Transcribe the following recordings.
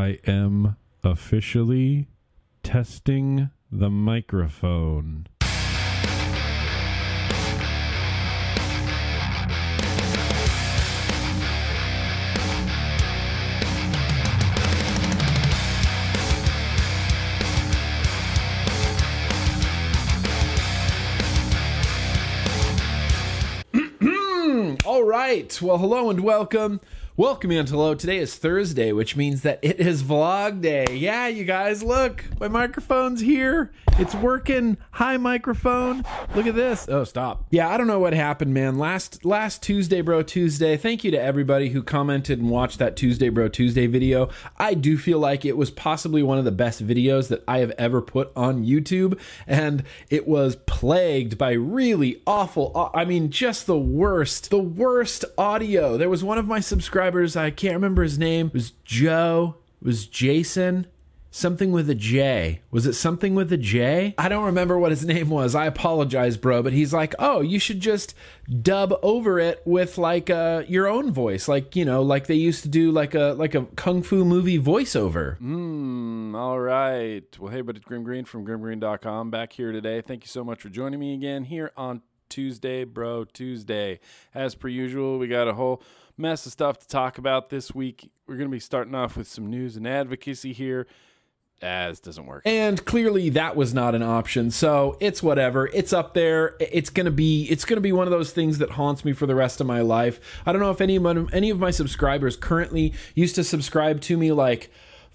I am officially testing the microphone. All right. Well, hello and welcome. Welcome, Antelo. Today is Thursday, which means that it is vlog day. Yeah, you guys, look. My microphone's here. It's working. Hi, microphone. Look at this. Oh, stop. Yeah, I don't know what happened, man. Last last Tuesday, bro, Tuesday. Thank you to everybody who commented and watched that Tuesday, bro, Tuesday video. I do feel like it was possibly one of the best videos that I have ever put on YouTube, and it was plagued by really awful. I mean, just the worst, the worst audio. There was one of my subscribers. I can't remember his name. It was Joe. It was Jason something with a J. Was it something with a J? I don't remember what his name was. I apologize, bro. But he's like, oh, you should just dub over it with like uh, your own voice, like you know, like they used to do, like a like a kung fu movie voiceover. Mm, all right. Well, hey, but it's Grimm Green from grimmgreen.com back here today. Thank you so much for joining me again here on Tuesday, bro, Tuesday. As per usual, we got a whole mess of stuff to talk about this week. We're going to be starting off with some news and advocacy here as doesn't work. And clearly that was not an option. So it's whatever. It's up there. It's gonna be it's gonna be one of those things that haunts me for the rest of my life. I don't know if any of any of my subscribers currently used to subscribe to me like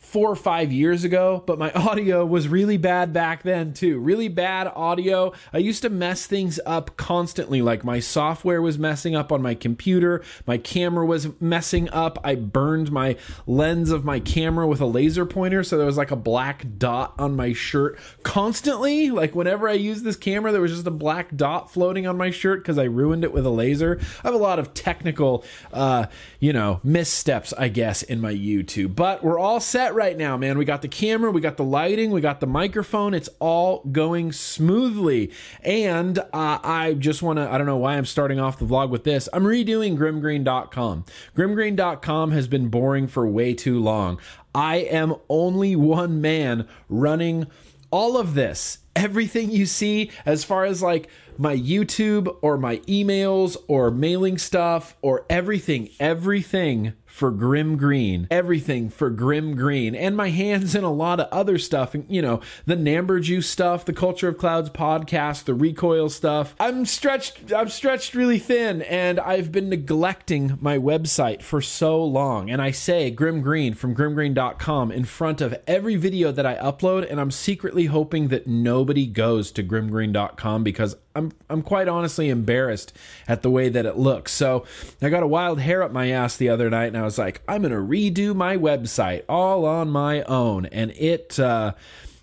four or five years ago, but my audio was really bad back then too. Really bad audio. I used to mess things up constantly. Like my software was messing up on my computer, my camera was messing up. I burned my lens of my camera with a laser pointer, so there was like a black dot on my shirt constantly. Like whenever I used this camera, there was just a black dot floating on my shirt because I ruined it with a laser. I have a lot of technical, uh, you know, missteps, I guess, in my YouTube, but we're all set right now, man. We got the camera, we got the lighting, we got the microphone. It's all going smoothly. And uh, I just want to, I don't know why I'm starting off the vlog with this. I'm redoing grimmgreen.com. Grimmgreen.com has been boring for way too long. I am only one man running all of this. Everything you see, as far as like my YouTube or my emails or mailing stuff or everything, everything for Grimm Green, everything for Grimm Green, and my hands in a lot of other stuff. You know, the Namber Juice stuff, the Culture of Clouds podcast, the Recoil stuff. I'm stretched. I'm stretched really thin, and I've been neglecting my website for so long. And I say Grimm Green from GrimmGreen.com in front of every video that I upload, and I'm secretly hoping that nobody goes to GrimmGreen.com because I'm I'm quite honestly embarrassed at the way that it looks. So I got a wild hair up my ass the other night, and I was like, I'm gonna redo my website all on my own, and it. Uh,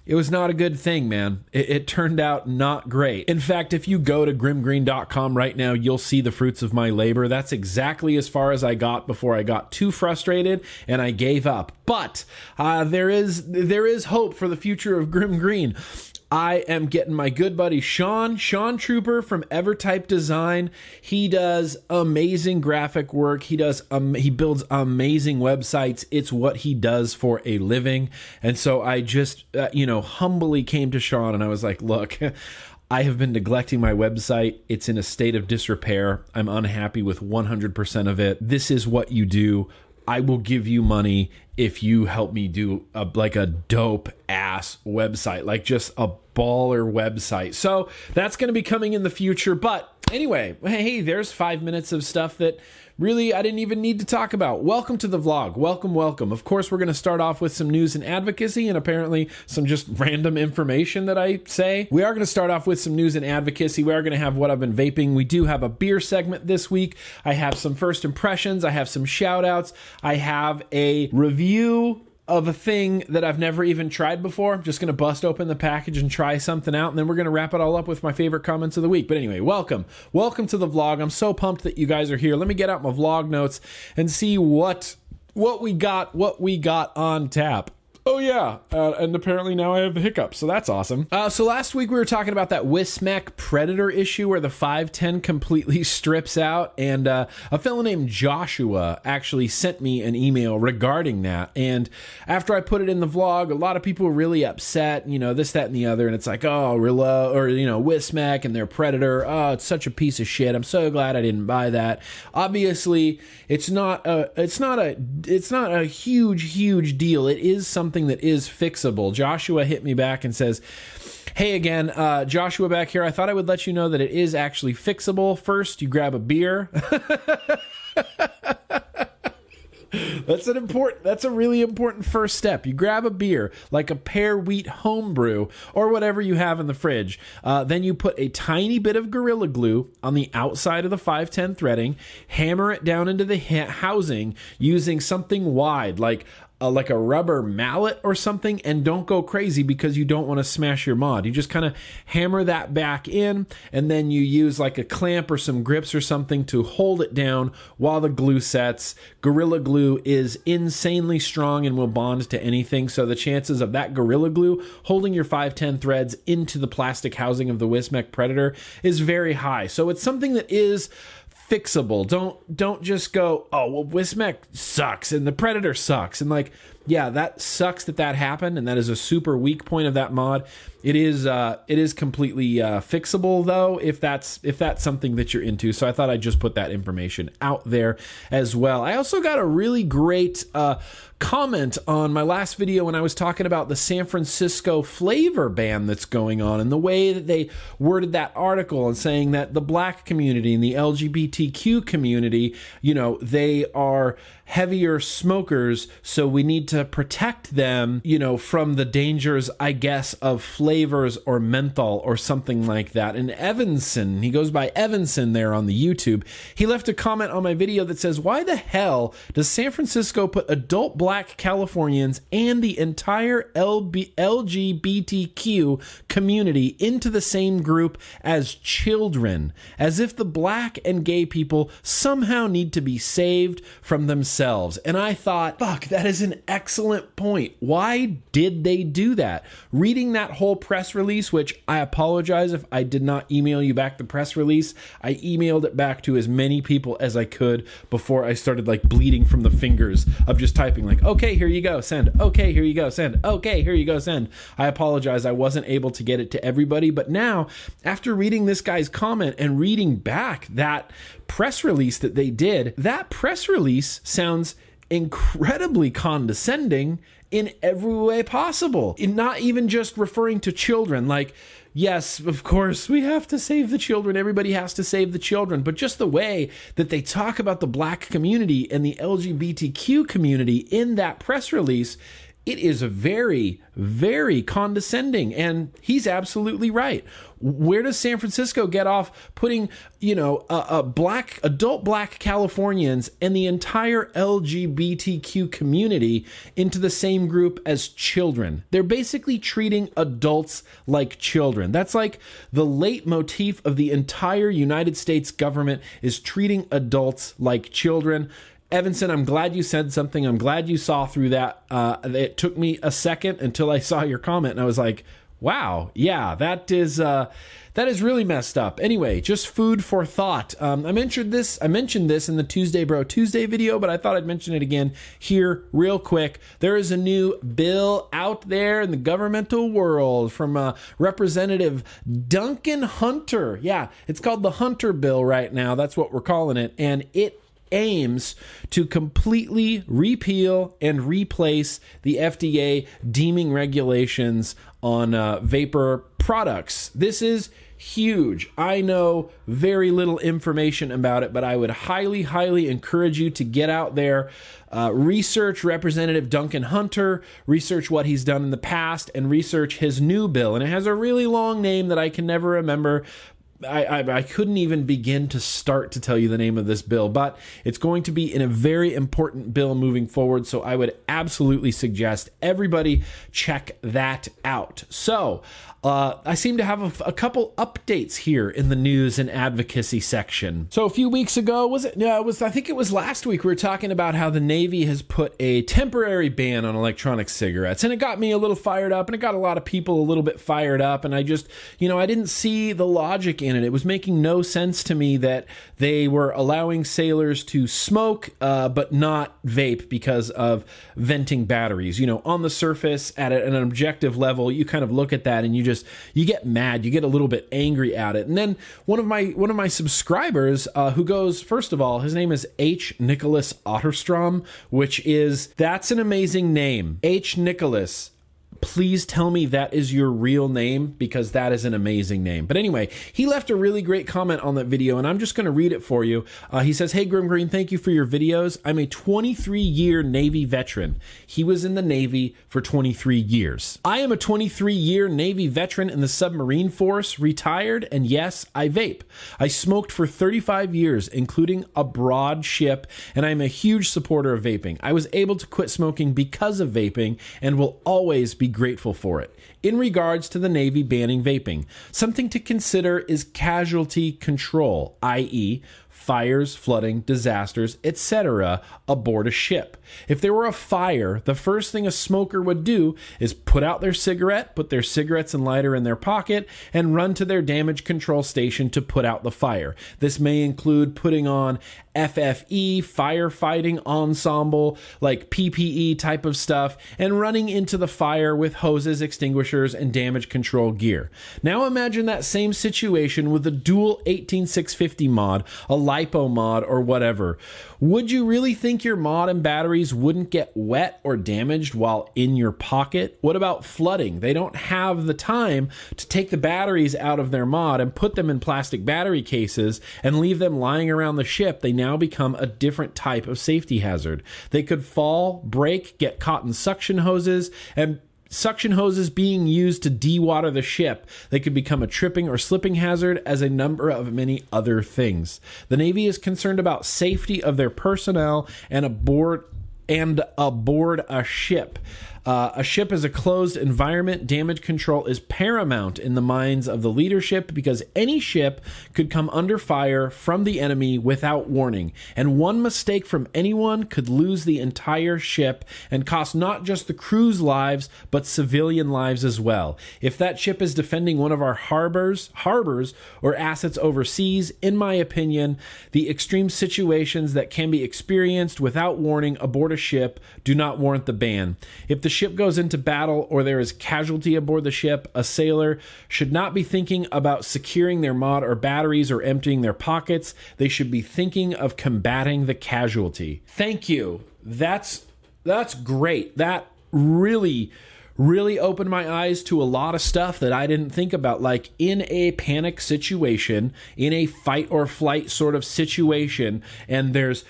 it was not a good thing, man. It, it, turned out not great. In fact, if you go to grimmgreen.com right now, you'll see the fruits of my labor. That's exactly as far as I got before I got too frustrated and I gave up. But uh, there is there is hope for the future of Grimm Green. I am getting my good buddy Sean, Sean Trooper from Evertype Design. He does amazing graphic work. He does um, he builds amazing websites. It's what he does for a living. And so I just uh, you know humbly came to Sean and I was like, "Look, I have been neglecting my website. It's in a state of disrepair. I'm unhappy with 100% of it. This is what you do. I will give you money if you help me do a, like a dope ass website, like just a baller website. So that's going to be coming in the future. But anyway, hey, there's five minutes of stuff that really I didn't even need to talk about. Welcome to the vlog. Welcome, welcome. Of course, we're going to start off with some news and advocacy and apparently some just random information that I say. We are going to start off with some news and advocacy. We are going to have what I've been vaping. We do have a beer segment this week. I have some first impressions. I have some shout outs. I have a review of a thing that I've never even tried before. I'm just going to bust open the package and try something out, and then we're going to wrap it all up with my favorite comments of the week. But anyway, welcome. Welcome to the vlog. I'm so pumped that you guys are here. Let me get out my vlog notes and see what what we got, what we got on tap. Oh yeah, uh, and apparently now I have the hiccups, so that's awesome. Uh, so last week we were talking about that Wismec Predator issue where the 510 completely strips out, and uh, a fellow named Joshua actually sent me an email regarding that. And after I put it in the vlog, a lot of people were really upset, you know, this, that, and the other, and it's like, oh, Rilla or you know, Wismec and their Predator, oh, it's such a piece of shit. I'm so glad I didn't buy that. Obviously, it's not a, it's not a, it's not a huge, huge deal. It is something something that is fixable. Joshua hit me back and says, Hey again, uh, Joshua back here. I thought I would let you know that it is actually fixable. First, you grab a beer. that's an important that's a really important first step you grab a beer like a pear wheat homebrew or whatever you have in the fridge uh, then you put a tiny bit of gorilla glue on the outside of the 510 threading hammer it down into the ha- housing using something wide like a, like a rubber mallet or something and don't go crazy because you don't want to smash your mod. You just kind of hammer that back in and then you use like a clamp or some grips or something to hold it down while the glue sets. Gorilla Glue is insanely strong and will bond to anything. So the chances of that Gorilla Glue holding your 510 threads into the plastic housing of the Wismec Predator is very high. So it's something that is fixable. Don't don't just go, oh well, Wismec sucks and the Predator sucks, and like, yeah, that sucks that that happened, and that is a super weak point of that mod. It is uh, it is completely uh, fixable though if that's if that's something that you're into. So I thought I'd just put that information out there as well. I also got a really great uh, comment on my last video when I was talking about the San Francisco flavor ban that's going on and the way that they worded that article and saying that the black community and the LGBTQ community, you know, they are heavier smokers, so we need to protect them, you know, from the dangers, I guess, of flavors or menthol or something like that. And Evanson, he goes by Evanson there on the YouTube, he left a comment on my video that says, Why the hell does San Francisco put adult black Californians and the entire LB- LGBTQ community into the same group as children? As if the black and gay people somehow need to be saved from themselves themselves. And I thought, fuck, that is an excellent point. Why did they do that? Reading that whole press release, which I apologize if I did not email you back the press release, I emailed it back to as many people as I could before I started like bleeding from the fingers of just typing, like, okay, here you go, send. Okay, here you go, send. Okay, here you go, send. I apologize. I wasn't able to get it to everybody. But now, after reading this guy's comment and reading back that press release that they did, that press release sounds incredibly condescending in every way possible. In not even just referring to children, like, yes, of course, we have to save the children. Everybody has to save the children. But just the way that they talk about the black community and the LGBTQ community in that press release it is very, very condescending. And he's absolutely right. Where does San Francisco get off putting, you know, a, a, black, adult black Californians and the entire LGBTQ community into the same group as children? They're basically treating adults like children. That's like the leitmotif of the entire United States government is treating adults like children. Evanson, I'm glad you said something. I'm glad you saw through that. Uh, it took me a second until I saw your comment, and I was like, "Wow, yeah, that is uh, that is really messed up." Anyway, just food for thought. Um, I mentioned this. I mentioned this in the Tuesday Bro Tuesday video, but I thought I'd mention it again here, real quick. There is a new bill out there in the governmental world from uh, Representative Duncan Hunter. Yeah, it's called the Hunter Bill right now. That's what we're calling it, and it aims to completely repeal and replace the FDA deeming regulations on uh, vapor products. This is huge. I know very little information about it, but I would highly, highly encourage you to get out there, uh, research Representative Duncan Hunter, research what he's done in the past, and research his new bill. And it has a really long name that I can never remember, I, I, I couldn't even begin to start to tell you the name of this bill, but it's going to be in a very important bill moving forward. So I would absolutely suggest everybody check that out. So uh, I seem to have a, a, couple updates here in the news and advocacy section. So a few weeks ago, was it? No, it was. I think it was last week. We were talking about how the Navy has put a temporary ban on electronic cigarettes, and it got me a little fired up, and it got a lot of people a little bit fired up. And I just, you know, I didn't see the logic in it. It was making no sense to me that they were allowing sailors to smoke, uh, but not vape because of venting batteries. You know, on the surface, at an objective level, you kind of look at that and you just just you get mad, you get a little bit angry at it. And then one of my one of my subscribers uh, who goes first of all, his name is H Nicholas Otterstrom, which is that's an amazing name. H Nicholas please tell me that is your real name because that is an amazing name. But anyway, he left a really great comment on that video, and I'm just going to read it for you. Uh, he says, Hey, Grimm Green, thank you for your videos. I'm a 23 year Navy veteran. He was in the Navy for 23 years. I am a 23 year Navy veteran in the submarine force, retired, and yes, I vape. I smoked for 35 years, including a broad ship, and I'm a huge supporter of vaping. I was able to quit smoking because of vaping and will always be grateful for it. In regards to the Navy banning vaping, something to consider is casualty control, i.e., fires, flooding, disasters, etc., aboard a ship. If there were a fire, the first thing a smoker would do is put out their cigarette, put their cigarettes and lighter in their pocket, and run to their damage control station to put out the fire. This may include putting on FFE, firefighting ensemble, like PPE type of stuff, and running into the fire with hoses, extinguishers, and damage control gear. Now imagine that same situation with a dual 18650 mod, a LiPo mod, or whatever. Would you really think your mod and batteries wouldn't get wet or damaged while in your pocket? What about flooding? They don't have the time to take the batteries out of their mod and put them in plastic battery cases and leave them lying around the ship. They now become a different type of safety hazard. They could fall, break, get caught in suction hoses, and suction hoses being used to dewater the ship. They could become a tripping or slipping hazard, as a number of many other things. The Navy is concerned about safety of their personnel and aboard and aboard a ship. Uh, a ship is a closed environment. Damage control is paramount in the minds of the leadership because any ship could come under fire from the enemy without warning. And one mistake from anyone could lose the entire ship and cost not just the crew's lives, but civilian lives as well. If that ship is defending one of our harbors, harbors or assets overseas, in my opinion, the extreme situations that can be experienced without warning aboard a ship do not warrant the ban. If the ship goes into battle or there is casualty aboard the ship, a sailor should not be thinking about securing their mod or batteries or emptying their pockets. They should be thinking of combating the casualty. Thank you. That's that's great. That really really opened my eyes to a lot of stuff that I didn't think about. Like in a panic situation, in a fight or flight sort of situation, and there's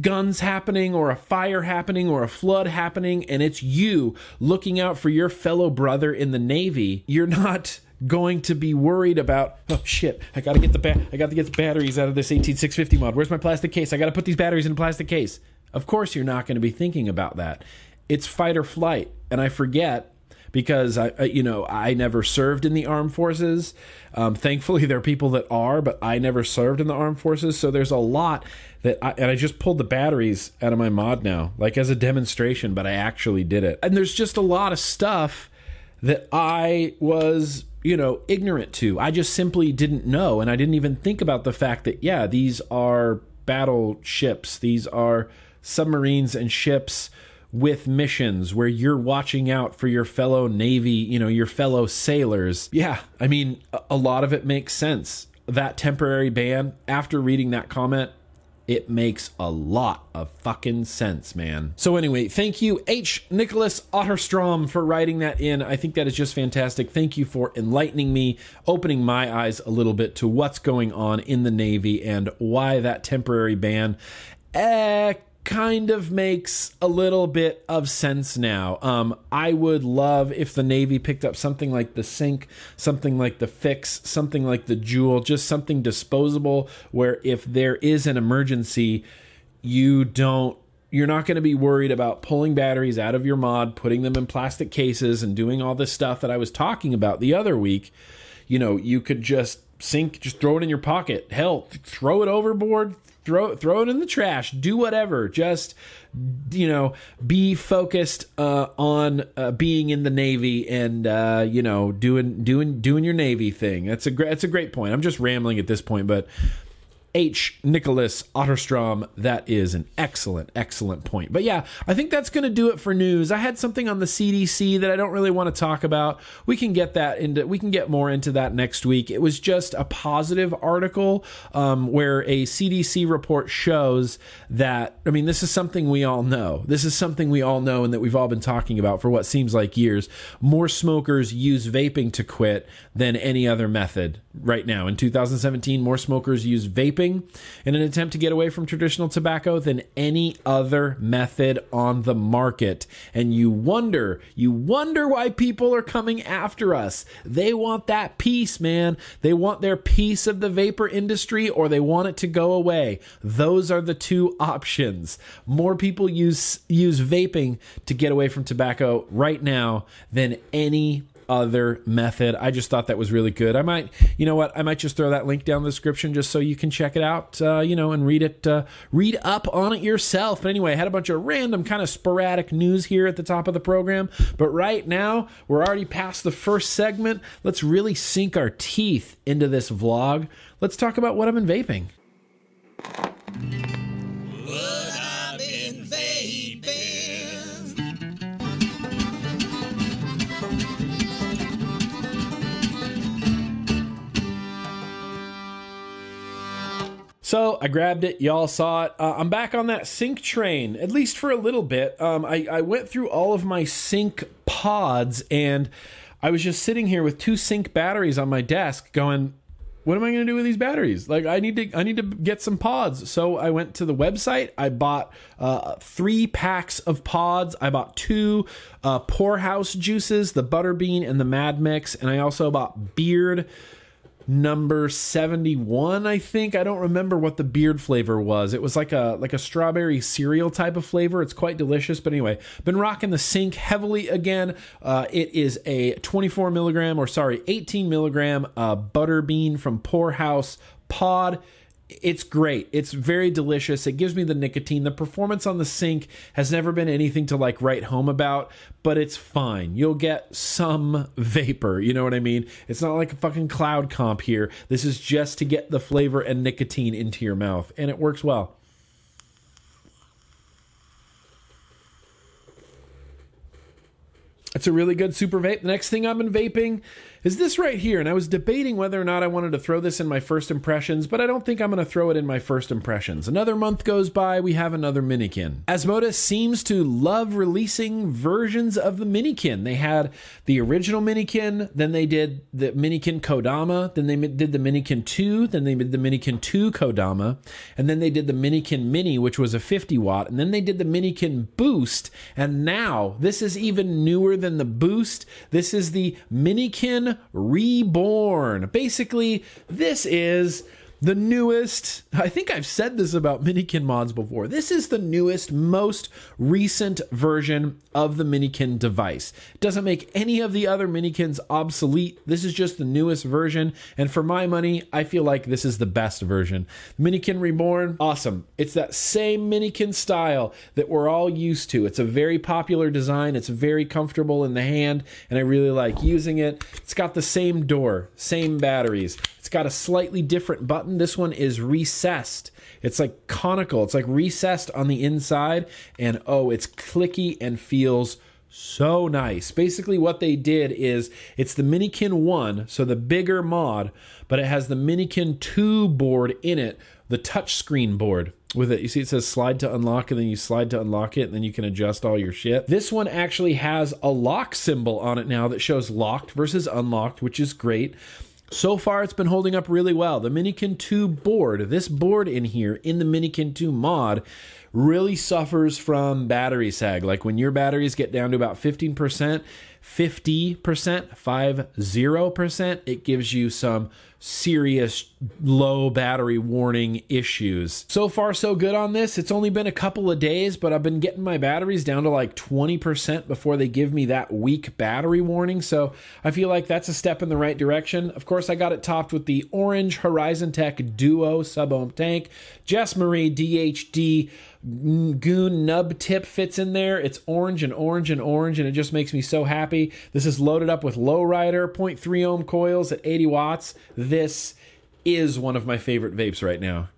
guns happening, or a fire happening, or a flood happening, and it's you looking out for your fellow brother in the Navy, you're not going to be worried about oh shit i gotta get the ba- i gotta get the batteries out of this 18650 mod where's my plastic case i gotta put these batteries in a plastic case of course you're not going to be thinking about that it's fight or flight and I forget because I, you know, I never served in the armed forces. Um, thankfully, there are people that are, but I never served in the armed forces. So there's a lot that, I, and I just pulled the batteries out of my mod now, like as a demonstration, but I actually did it. And there's just a lot of stuff that I was, you know, ignorant to. I just simply didn't know, and I didn't even think about the fact that yeah, these are battleships, these are submarines and ships with missions where you're watching out for your fellow Navy, you know, your fellow sailors. Yeah, I mean, a lot of it makes sense. That temporary ban, after reading that comment, it makes a lot of fucking sense, man. So anyway, thank you H Nicholas Otterstrom for writing that in. I think that is just fantastic. Thank you for enlightening me, opening my eyes a little bit to what's going on in the Navy and why that temporary ban eh, kind of makes a little bit of sense now. Um, I would love if the Navy picked up something like the sync, something like the Phix, something like the Juul, just something disposable where if there is an emergency, you don't you're not going to be worried about pulling batteries out of your mod, putting them in plastic cases, and doing all this stuff that I was talking about the other week. You know, you could just sink, just throw it in your pocket. Hell, throw it overboard, throw throw it in the trash. Do whatever. Just you know, be focused uh, on uh, being in the Navy and uh, you know doing doing doing your Navy thing. That's a great that's a great point. I'm just rambling at this point, but H. Nicholas Otterstrom. That is an excellent, excellent point. But yeah, I think that's going to do it for news. I had something on the CDC that I don't really want to talk about. We can get that into, we can get more into that next week. It was just a positive article um, where a CDC report shows that, I mean, this is something we all know. This is something we all know and that we've all been talking about for what seems like years. More smokers use vaping to quit than any other method right now. In 2017, more smokers use vaping in an attempt to get away from traditional tobacco than any other method on the market. And you wonder, you wonder why people are coming after us. They want that piece, man. They want their piece of the vapor industry or they want it to go away. Those are the two options. More people use use vaping to get away from tobacco right now than any other method. I just thought that was really good. I might, you know what? I might just throw that link down the description just so you can check it out, uh, you know, and read it, uh, read up on it yourself. But anyway, I had a bunch of random kind of sporadic news here at the top of the program. But right now, we're already past the first segment. Let's really sink our teeth into this vlog. Let's talk about what I've been vaping. So I grabbed it. Y'all saw it. Uh, I'm back on that sync train, at least for a little bit. Um, I, I went through all of my sync pods and I was just sitting here with two sync batteries on my desk going, what am I going to do with these batteries? Like I need to I need to get some pods. So I went to the website. I bought uh, three packs of pods. I bought two uh, Poorhouse juices, the Butterbean and the Mad Mix, and I also bought Beard number 71 i think. I don't remember what the beard flavor was. It was like a like a strawberry cereal type of flavor. It's quite delicious but anyway been rocking the sync heavily again. Uh, it is a 24 milligram or sorry 18 milligram uh, butter bean from poorhouse pod it's great. It's very delicious. It gives me the nicotine. The performance on the sync has never been anything to like write home about, but it's fine. You'll get some vapor. You know what I mean? It's not like a fucking cloud comp here. This is just to get the flavor and nicotine into your mouth, and it works well. It's a really good super vape. The next thing I've been vaping is this right here. And I was debating whether or not I wanted to throw this in my first impressions, but I don't think I'm going to throw it in my first impressions. Another month goes by, we have another Minikin. Asmodus seems to love releasing versions of the Minikin. They had the original Minikin, then they did the Minikin Kodama, then they did the Minikin 2, then they did the Minikin 2 Kodama, and then they did the Minikin Mini, which was a 50 watt, and then they did the Minikin Boost, and now this is even newer than the Boost. This is the Minikin Reborn. Basically, this is the newest, I think I've said this about Minikin mods before. This is the newest, most recent version of the Minikin device. It doesn't make any of the other Minikins obsolete. This is just the newest version. And for my money, I feel like this is the best version. Minikin Reborn, awesome. It's that same Minikin style that we're all used to. It's a very popular design. It's very comfortable in the hand, and I really like using it. It's got the same door, same batteries. Got a slightly different button. This one is recessed. It's like conical. It's like recessed on the inside. And oh, it's clicky and feels so nice. Basically, what they did is it's the Minikin 1, so the bigger mod, but it has the Minikin 2 board in it, the touchscreen board with it. You see, it says slide to unlock, and then you slide to unlock it, and then you can adjust all your shit. This one actually has a lock symbol on it now that shows locked versus unlocked, which is great. So far, it's been holding up really well. The Minikin 2 board, this board in here in the Minikin 2 mod, really suffers from battery sag. Like when your batteries get down to about 15%, 50%, 50%, it gives you some serious low battery warning issues. So far, so good on this. It's only been a couple of days, but I've been getting my batteries down to like 20% before they give me that weak battery warning. So I feel like that's a step in the right direction. Of course, I got it topped with the orange Horizon Tech Duo sub ohm tank, Jess Marie DHD goon nub tip fits in there. It's orange and orange and orange, and it just makes me so happy. This is loaded up with lowrider 0.3 ohm coils at 80 watts. This is one of my favorite vapes right now.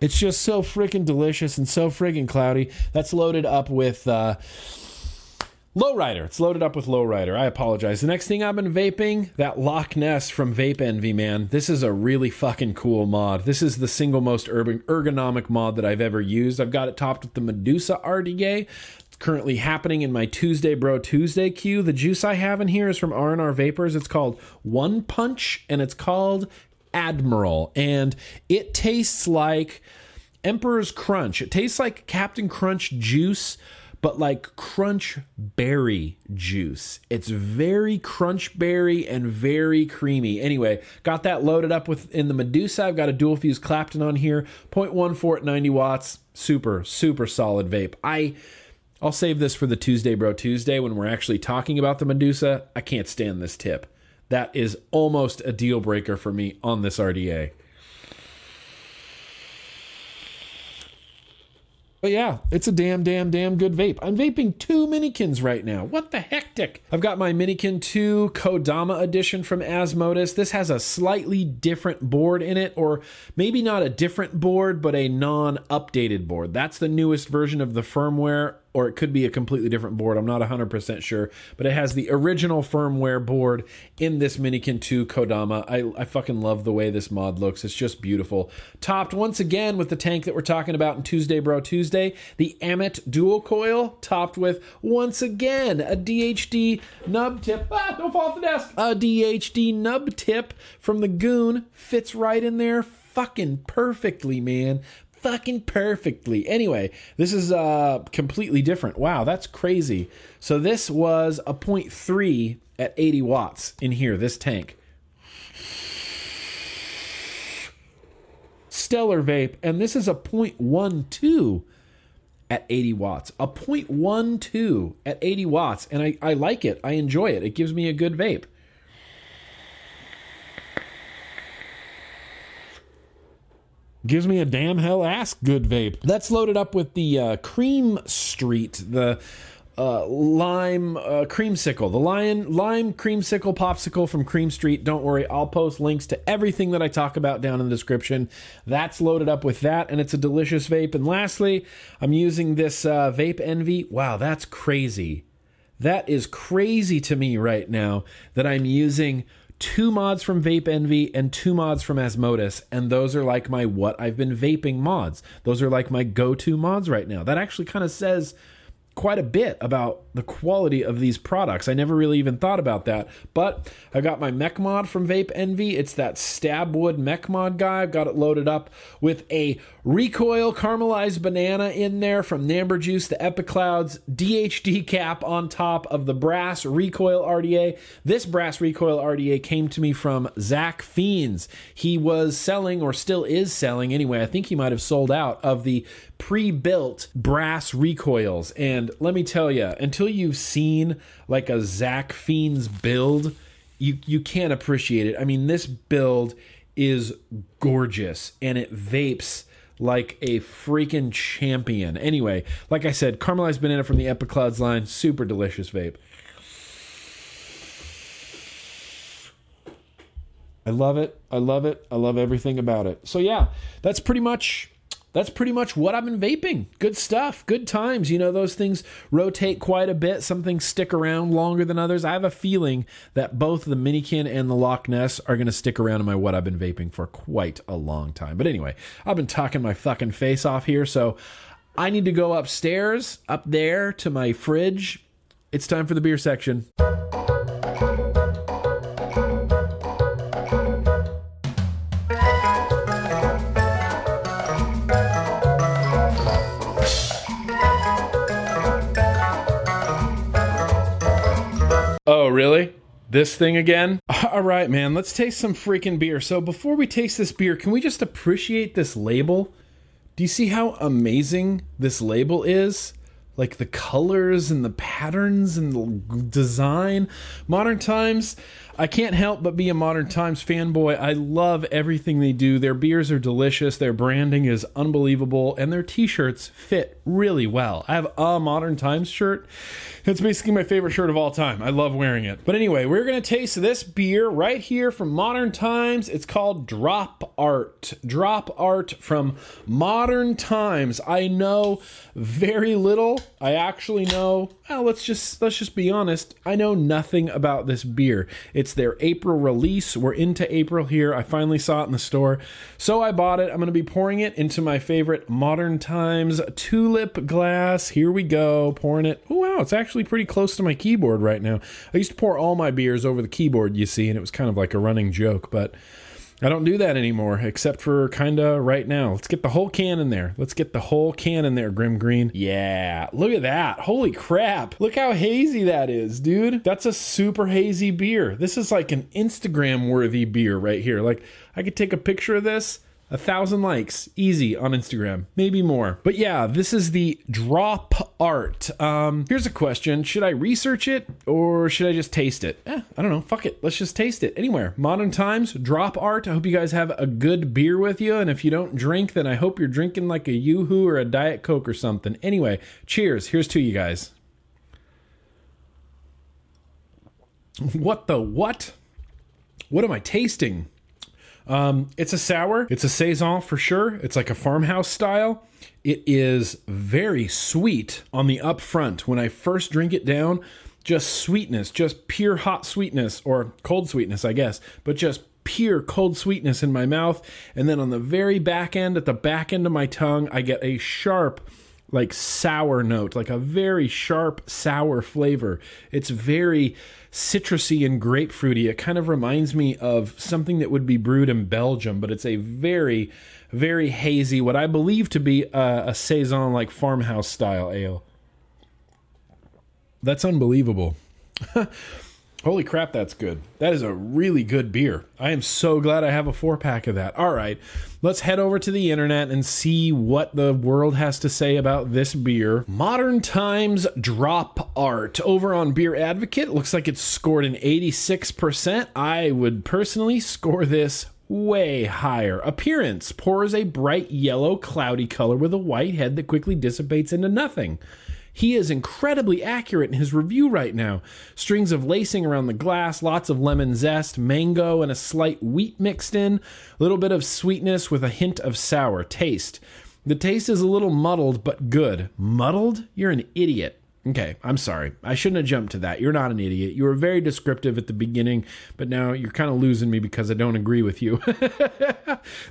It's just so freaking delicious and so friggin' cloudy. That's loaded up with uh, Lowrider. It's loaded up with Lowrider. I apologize. The next thing I've been vaping, that Loch Ness from Vape Envy, man. This is a really fucking cool mod. This is the single most ergonomic mod that I've ever used. I've got it topped with the Medusa RDA. It's currently happening in my Tuesday Bro Tuesday queue. The juice I have in here is from R&R Vapors. It's called One Punch, and it's called Admiral. And it tastes like Emperor's Crunch. It tastes like Captain Crunch juice but like crunch berry juice. It's very crunch berry and very creamy. Anyway, got that loaded up with in the Medusa. I've got a dual fuse Clapton on here, 0.14 at 90 watts. Super, super solid vape. I I'll save this for the Tuesday Bro Tuesday when we're actually talking about the Medusa. I can't stand this tip. That is almost a deal breaker for me on this RDA. But yeah, it's a damn, damn, damn good vape. I'm vaping two Minikins right now. What the hectic? I've got my Minikin 2 Kodama edition from Asmodus. This has a slightly different board in it, or maybe not a different board, but a non updated board. That's the newest version of the firmware or it could be a completely different board. I'm not 100% sure, but it has the original firmware board in this Minikin 2 Kodama. I, I fucking love the way this mod looks. It's just beautiful. Topped once again with the tank that we're talking about in Tuesday Bro Tuesday, the Amit Dual Coil, topped with once again a DHD nub tip. Ah, don't fall off the desk. A DHD nub tip from the Goon fits right in there fucking perfectly, man fucking perfectly. Anyway, this is uh completely different. Wow, that's crazy. So this was a 0.3 at 80 watts in here, this tank. Stellar vape, and this is a 0.12 at 80 watts. A 0.12 at 80 watts, and I, I like it. I enjoy it. It gives me a good vape. Gives me a damn hell ass good vape. That's loaded up with the uh, Cream Street, the uh, lime uh, creamsicle, the lion lime creamsicle popsicle from Cream Street. Don't worry, I'll post links to everything that I talk about down in the description. That's loaded up with that, and it's a delicious vape. And lastly, I'm using this uh, Vape Envy. Wow, that's crazy. That is crazy to me right now that I'm using two mods from Vape Envy and two mods from Asmodus, and those are like my what I've been vaping mods. Those are like my go to mods right now. That actually kind of says quite a bit about the quality of these products. I never really even thought about that. But I got my mech mod from Vape Envy. It's that Stabwood mech mod guy. I've got it loaded up with a recoil caramelized banana in there from Namber Juice, the Epiclouds DHD cap on top of the brass recoil RDA. This brass recoil RDA came to me from Zach Fiends. He was selling, or still is selling anyway, I think he might have sold out of the pre built brass recoils. And let me tell you, until you've seen like a Zach Fiends build, you, you can't appreciate it. I mean, this build is gorgeous and it vapes like a freaking champion. Anyway, like I said, caramelized banana from the Epiclouds line, super delicious vape. I love it. I love it. I love everything about it. So yeah, that's pretty much that's pretty much what I've been vaping. Good stuff, good times. You know, those things rotate quite a bit. Some things stick around longer than others. I have a feeling that both the Minikin and the Loch Ness are going to stick around in my what I've been vaping for quite a long time. But anyway, I've been talking my fucking face off here, so I need to go upstairs, up there to my fridge. It's time for the beer section. Oh, really? This thing again? All right, man, let's taste some freaking beer. So, before we taste this beer, can we just appreciate this label? Do you see how amazing this label is? Like the colors and the patterns and the design. Modern Times, I can't help but be a Modern Times fanboy. I love everything they do. Their beers are delicious, their branding is unbelievable, and their t shirts fit really well. I have a Modern Times shirt. It's basically my favorite shirt of all time. I love wearing it. But anyway, we're going to taste this beer right here from Modern Times. It's called Drop Art. Drop Art from Modern Times. I know very little. I actually know, well, let's just let's just be honest. I know nothing about this beer. It's their April release. We're into April here. I finally saw it in the store. So I bought it. I'm going to be pouring it into my favorite Modern Times tulip glass. Here we go. Pouring it. Oh, wow, it's actually pretty close to my keyboard right now. I used to pour all my beers over the keyboard, you see, and it was kind of like a running joke, but I don't do that anymore, except for kind of right now. Let's get the whole can in there. Let's get the whole can in there, Grimm Green. Yeah, look at that. Holy crap. Look how hazy that is, dude. That's a super hazy beer. This is like an Instagram worthy beer right here. Like, I could take a picture of this a thousand likes easy on instagram maybe more. But yeah this is the drop art. Um here's a question. Should i research it or should i just taste it? Eh, i don't know. Fuck it. Let's just taste it. Anywhere. Modern times drop art. I hope you guys have a good beer with you. And if you don't drink then i hope you're drinking like a yoo-hoo or a diet coke or something. Anyway cheers. Here's to you guys. What the what? What am i tasting um, it's a sour. It's a saison for sure. It's like a farmhouse style. It is very sweet on the up front. When I first drink it down, just sweetness, just pure hot sweetness or cold sweetness, I guess, but just pure cold sweetness in my mouth. And then on the very back end, at the back end of my tongue, I get a sharp, like sour note, like a very sharp sour flavor. It's very citrusy and grapefruity. It kind of reminds me of something that would be brewed in Belgium, but it's a very, very hazy, what I believe to be a, a saison like farmhouse style ale. That's unbelievable. Holy crap, that's good. That is a really good beer. I am so glad I have a four pack of that. All right, let's head over to the internet and see what the world has to say about this beer. Modern Times Drop Art over on Beer Advocate looks like it's scored an 86%. I would personally score this way higher. Appearance pours a bright yellow, cloudy color with a white head that quickly dissipates into nothing. He is incredibly accurate in his review right now. Strings of lacing around the glass, lots of lemon zest, mango, and a slight wheat mixed in. A little bit of sweetness with a hint of sour. Taste. The taste is a little muddled, but good. Muddled? You're an idiot. Okay, I'm sorry. I shouldn't have jumped to that. You're not an idiot. You were very descriptive at the beginning, but now you're kind of losing me because I don't agree with you.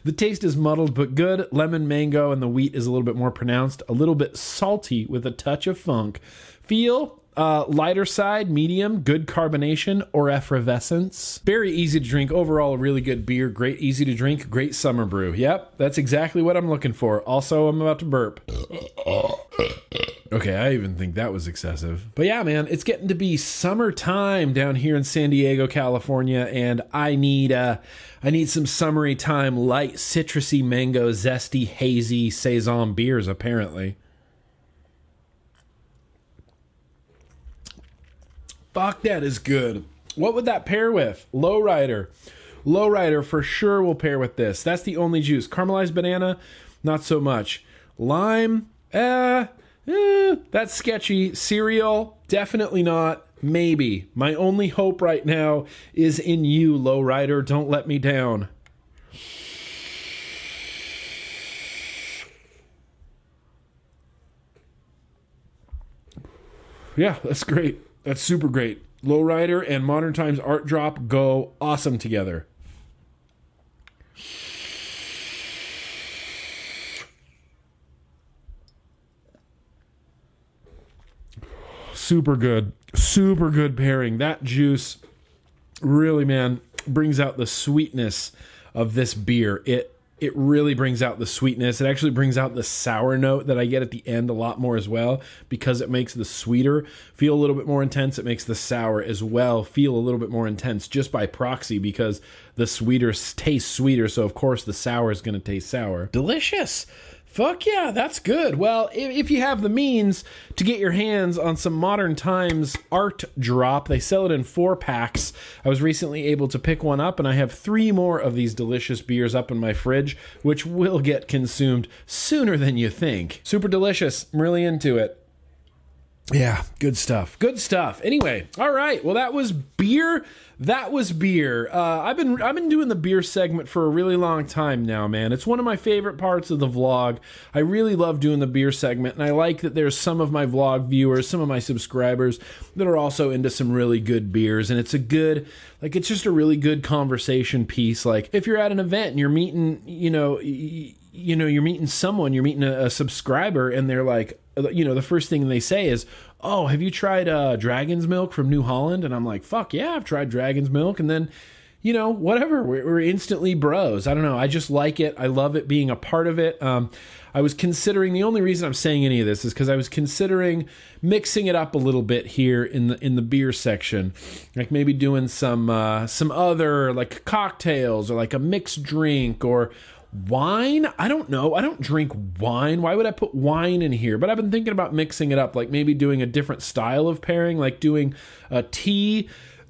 the taste is muddled but good. Lemon, mango, and the wheat is a little bit more pronounced. A little bit salty with a touch of funk. Feel uh, lighter side, medium, good carbonation or effervescence. Very easy to drink. Overall, a really good beer. Great, easy to drink. Great summer brew. Yep, that's exactly what I'm looking for. Also, I'm about to burp. Okay, I even think that was excessive. But yeah, man, it's getting to be summertime down here in San Diego, California, and I need uh I need some summery time light citrusy mango zesty hazy saison beers apparently. Fuck, that is good. What would that pair with? Lowrider. Lowrider for sure will pair with this. That's the only juice. Caramelized banana, not so much. Lime, eh, eh, that's sketchy. Cereal, definitely not. Maybe. My only hope right now is in you, Lowrider. Don't let me down. Yeah, that's great. That's super great. Lowrider and Modern Times Art Drop go awesome together. Super good. Super good pairing. That juice really, man, brings out the sweetness of this beer. It it really brings out the sweetness. It actually brings out the sour note that I get at the end a lot more as well because it makes the sweeter feel a little bit more intense. It makes the sour as well feel a little bit more intense just by proxy because the sweeter tastes sweeter. So, of course, the sour is going to taste sour. Delicious. Fuck yeah, that's good. Well, if, if you have the means to get your hands on some Modern Times Art Drop, they sell it in four packs. I was recently able to pick one up, and I have three more of these delicious beers up in my fridge, which will get consumed sooner than you think. Super delicious. I'm really into it. Yeah, good stuff. Good stuff. Anyway, all right. Well, that was beer. That was beer. Uh, I've been I've been doing the beer segment for a really long time now, man. It's one of my favorite parts of the vlog. I really love doing the beer segment, and I like that there's some of my vlog viewers, some of my subscribers that are also into some really good beers, and it's a good like it's just a really good conversation piece. Like if you're at an event and you're meeting, you know. Y- you know you're meeting someone you're meeting a, a subscriber and they're like you know the first thing they say is oh have you tried uh, dragon's milk from new holland? And i'm like fuck yeah i've tried dragon's milk. And then you know whatever we're, we're instantly bros. I don't know. I just like it. I love it being a part of it. Um, i was considering the only reason i'm saying any of this is because i was considering mixing it up a little bit here in the in the beer section. Like maybe doing some uh, some other like cocktails or like a mixed drink or wine i don't know i don't drink wine why would i put wine in here but i've been thinking about mixing it up like maybe doing a different style of pairing like doing a tea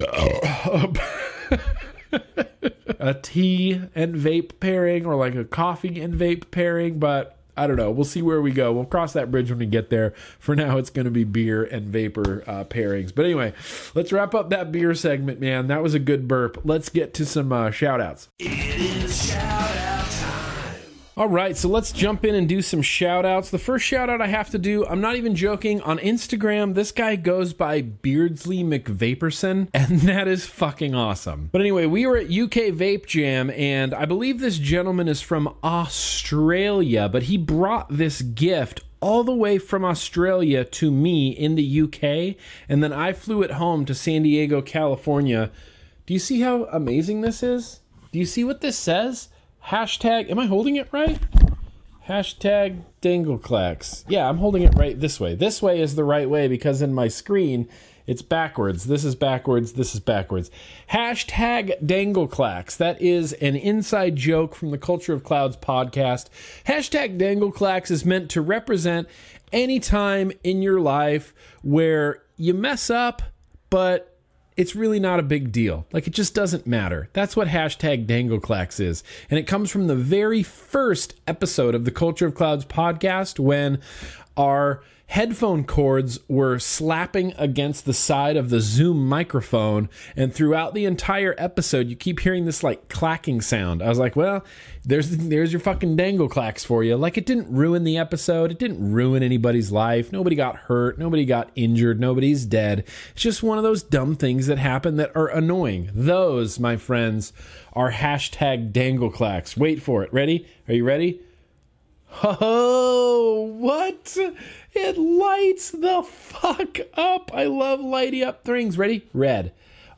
a tea and vape pairing or like a coffee and vape pairing but I don't know. We'll see where we go. We'll cross that bridge when we get there. For now, it's going to be beer and vapor uh, pairings. But anyway, let's wrap up that beer segment, man. That was a good burp. Let's get to some uh, shout outs. All right, so let's jump in and do some shout outs. The first shout out I have to do, I'm not even joking, on Instagram, this guy goes by Beardsley McVaperson, and that is fucking awesome. But anyway, we were at UK Vape Jam, and I believe this gentleman is from Australia, but he brought this gift all the way from Australia to me in the UK, and then I flew it home to San Diego, California. Do you see how amazing this is? Do you see what this says? Hashtag, am I holding it right? Hashtag Dangleclax. Yeah, I'm holding it right this way. This way is the right way because in my screen it's backwards. This is backwards. This is backwards. Hashtag Dangleclax. That is an inside joke from the Culture of Clouds podcast. Hashtag Dangleclax is meant to represent any time in your life where you mess up, but it's really not a big deal. Like it just doesn't matter. That's what hashtag Dangleclax is. And it comes from the very first episode of the Culture of Clouds podcast when our headphone cords were slapping against the side of the Zoom microphone. And throughout the entire episode, you keep hearing this like clacking sound. I was like, well, there's there's your fucking dangle clacks for you. Like it didn't ruin the episode. It didn't ruin anybody's life. Nobody got hurt. Nobody got injured. Nobody's dead. It's just one of those dumb things that happen that are annoying. Those, my friends, are hashtag dangle clacks. Wait for it. Ready? Are you ready? Oh, what? It lights the fuck up. I love lighting up things. Ready? Red.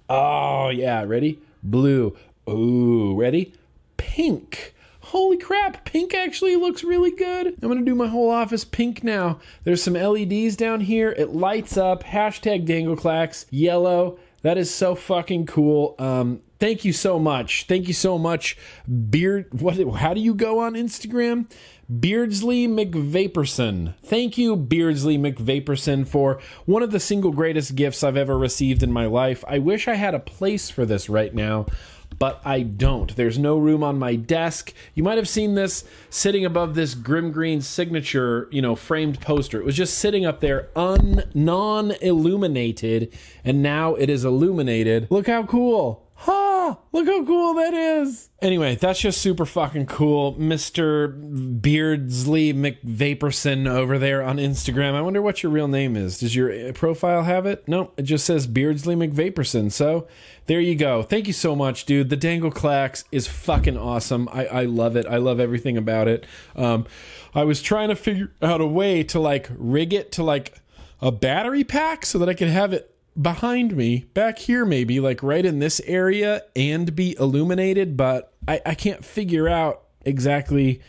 Oh, yeah. Ready? Blue. Ooh, ready? Pink. Holy crap, pink actually looks really good. I'm gonna do my whole office pink now. There's some LEDs down here. It lights up. Hashtag Dangleclax. Yellow. That is so fucking cool. Um, thank you so much. Thank you so much. Beard. What? How do you go on Instagram? Beardsley McVaperson. Thank you, Beardsley McVaperson, for one of the single greatest gifts I've ever received in my life. I wish I had a place for this right now, but I don't. There's no room on my desk. You might have seen this sitting above this Grimm Green signature, you know, framed poster. It was just sitting up there, un non illuminated, and now it is illuminated. Look how cool! Ha! Look how cool that is. Anyway, that's just super fucking cool. Mr. Beardsley McVaperson over there on Instagram. I wonder what your real name is. Does your profile have it? No, it just says Beardsley McVaperson. So there you go. Thank you so much, dude. The Dangle Clax is fucking awesome. I, I love it. I love everything about it. Um, I was trying to figure out a way to like rig it to like a battery pack so that I could have it behind me, back here maybe, like right in this area, and be illuminated, but I, I can't figure out exactly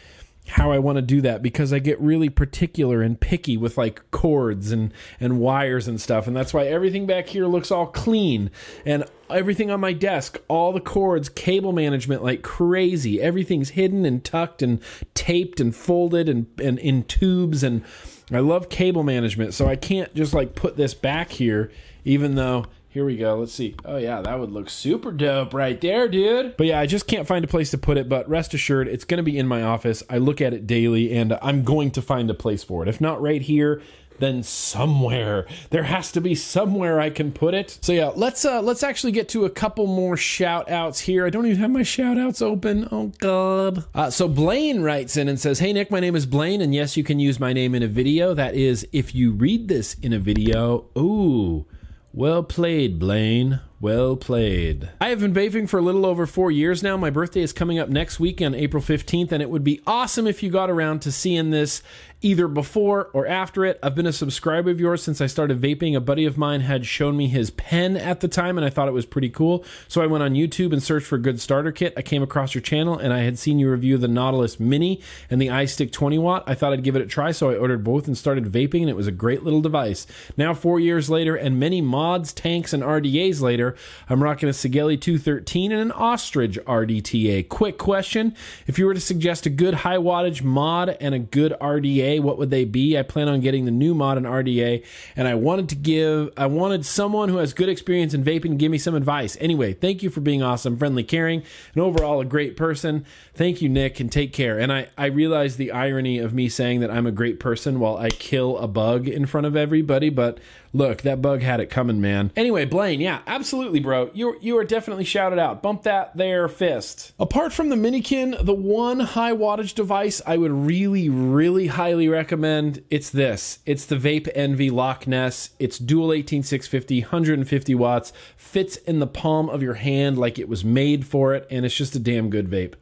how I want to do that because I get really particular and picky with like cords and and wires and stuff and that's why everything back here looks all clean and everything on my desk all the cords cable management like crazy. Everything's hidden and tucked and taped and folded and and in tubes and I love cable management so I can't just like put this back here even though here we go. Let's see. Oh yeah, that would look super dope right there, dude. But yeah, I just can't find a place to put it, but rest assured it's going to be in my office. I look at it daily and I'm going to find a place for it. If not right here, then somewhere there has to be somewhere I can put it. So yeah, let's uh let's actually get to a couple more shout outs here. I don't even have my shout outs open. Oh god. Uh, so Blaine writes in and says, "Hey Nick, my name is Blaine and yes, you can use my name in a video. That is if you read this in a video. Ooh. Well played, Blaine. Well played. I have been vaping for a little over four years now. My birthday is coming up next week on April 15th, and it would be awesome if you got around to seeing this either before or after it. I've been a subscriber of yours since I started vaping. A buddy of mine had shown me his pen at the time, and I thought it was pretty cool. So I went on YouTube and searched for a good starter kit. I came across your channel, and I had seen you review the Nautilus Mini and the iStick 20 watt. I thought I'd give it a try, so I ordered both and started vaping, and it was a great little device. Now, four years later, and many mods, tanks, and RDAs later, I'm rocking a Sigelei 213 and an Ostrich RDTA. Quick question if you were to suggest a good high wattage mod and a good RDA, what would they be? I plan on getting the new mod and RDA, and I wanted to give, I wanted someone who has good experience in vaping to give me some advice. Anyway, thank you for being awesome, friendly, caring, and overall a great person. Thank you, Nick, and take care. And I, I realize the irony of me saying that I'm a great person while I kill a bug in front of everybody, but look, that bug had it coming, man. Anyway, Blaine, yeah, absolutely, bro. You you are definitely shouted out. Bump that there fist. Apart from the Minikin, the one high wattage device I would really, really highly recommend, it's this. It's the Vape Envy Loch Ness. It's dual 18650, 150 watts, fits in the palm of your hand like it was made for it, and it's just a damn good vape.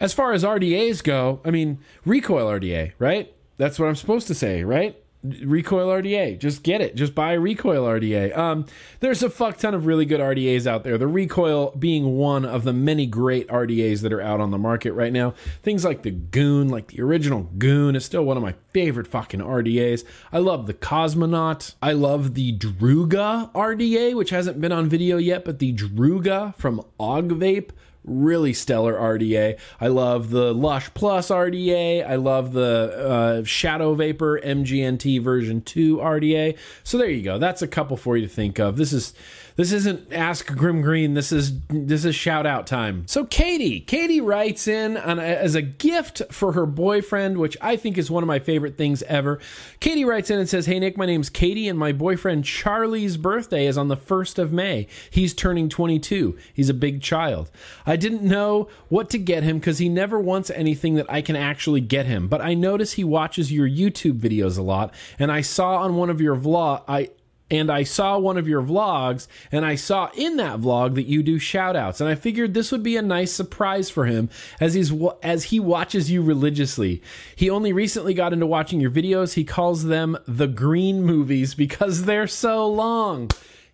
As far as RDAs go, I mean, recoil RDA, right? That's what I'm supposed to say, right? Recoil RDA. Just get it. Just buy a Recoil RDA. Um, there's a fuck ton of really good RDAs out there. The Recoil being one of the many great RDAs that are out on the market right now. Things like the Goon, like the original Goon, is still one of my favorite fucking RDAs. I love the Cosmonaut. I love the Druga RDA, which hasn't been on video yet, but the Druga from Augvape really stellar RDA. I love the Lush Plus RDA. I love the uh, Shadow Vapor MGNT version 2 RDA. So there you go. That's a couple for you to think of. This is this isn't ask Grimm Green. This is this is shout out time. So Katie, Katie writes in on a, as a gift for her boyfriend, which I think is one of my favorite things ever. Katie writes in and says, "Hey Nick, my name's Katie, and my boyfriend Charlie's birthday is on the first of May. He's turning 22. He's a big child. I didn't know what to get him because he never wants anything that I can actually get him. But I notice he watches your YouTube videos a lot, and I saw on one of your vlog I." and I saw one of your vlogs and I saw in that vlog that you do shout outs and I figured this would be a nice surprise for him as he's as he watches you religiously. He only recently got into watching your videos. He calls them the green movies because they're so long.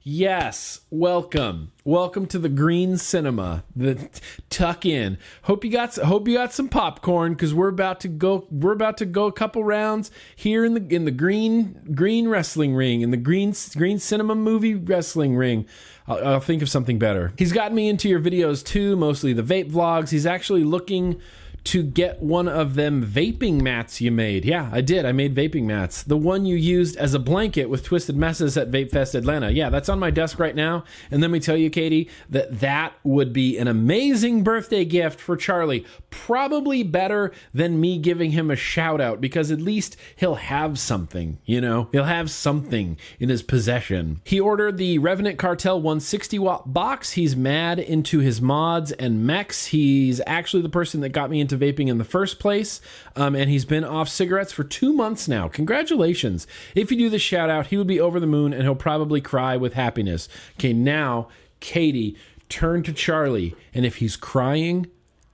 Yes, welcome. Welcome to the Green Cinema. The tuck in. Hope you got hope you got some popcorn cuz we're about to go we're about to go a couple rounds here in the in the green green wrestling ring in the green green cinema movie wrestling ring. I'll, I'll think of something better. He's gotten me into your videos too, mostly the vape vlogs. He's actually looking to get one of them vaping mats you made. Yeah, I did. I made vaping mats. The one you used as a blanket with Twisted Messes at Vape Fest Atlanta. Yeah, that's on my desk right now. And let me tell you, Katie, that that would be an amazing birthday gift for Charlie. Probably better than me giving him a shout out because at least he'll have something, you know? He'll have something in his possession. He ordered the Revenant Cartel 160 watt box. He's mad into his mods and mechs. He's actually the person that got me into vaping in the first place, um, and he's been off cigarettes for two months now. Congratulations. If you do the shout out, he would be over the moon and he'll probably cry with happiness. Okay, now, Katie, turn to Charlie, and if he's crying,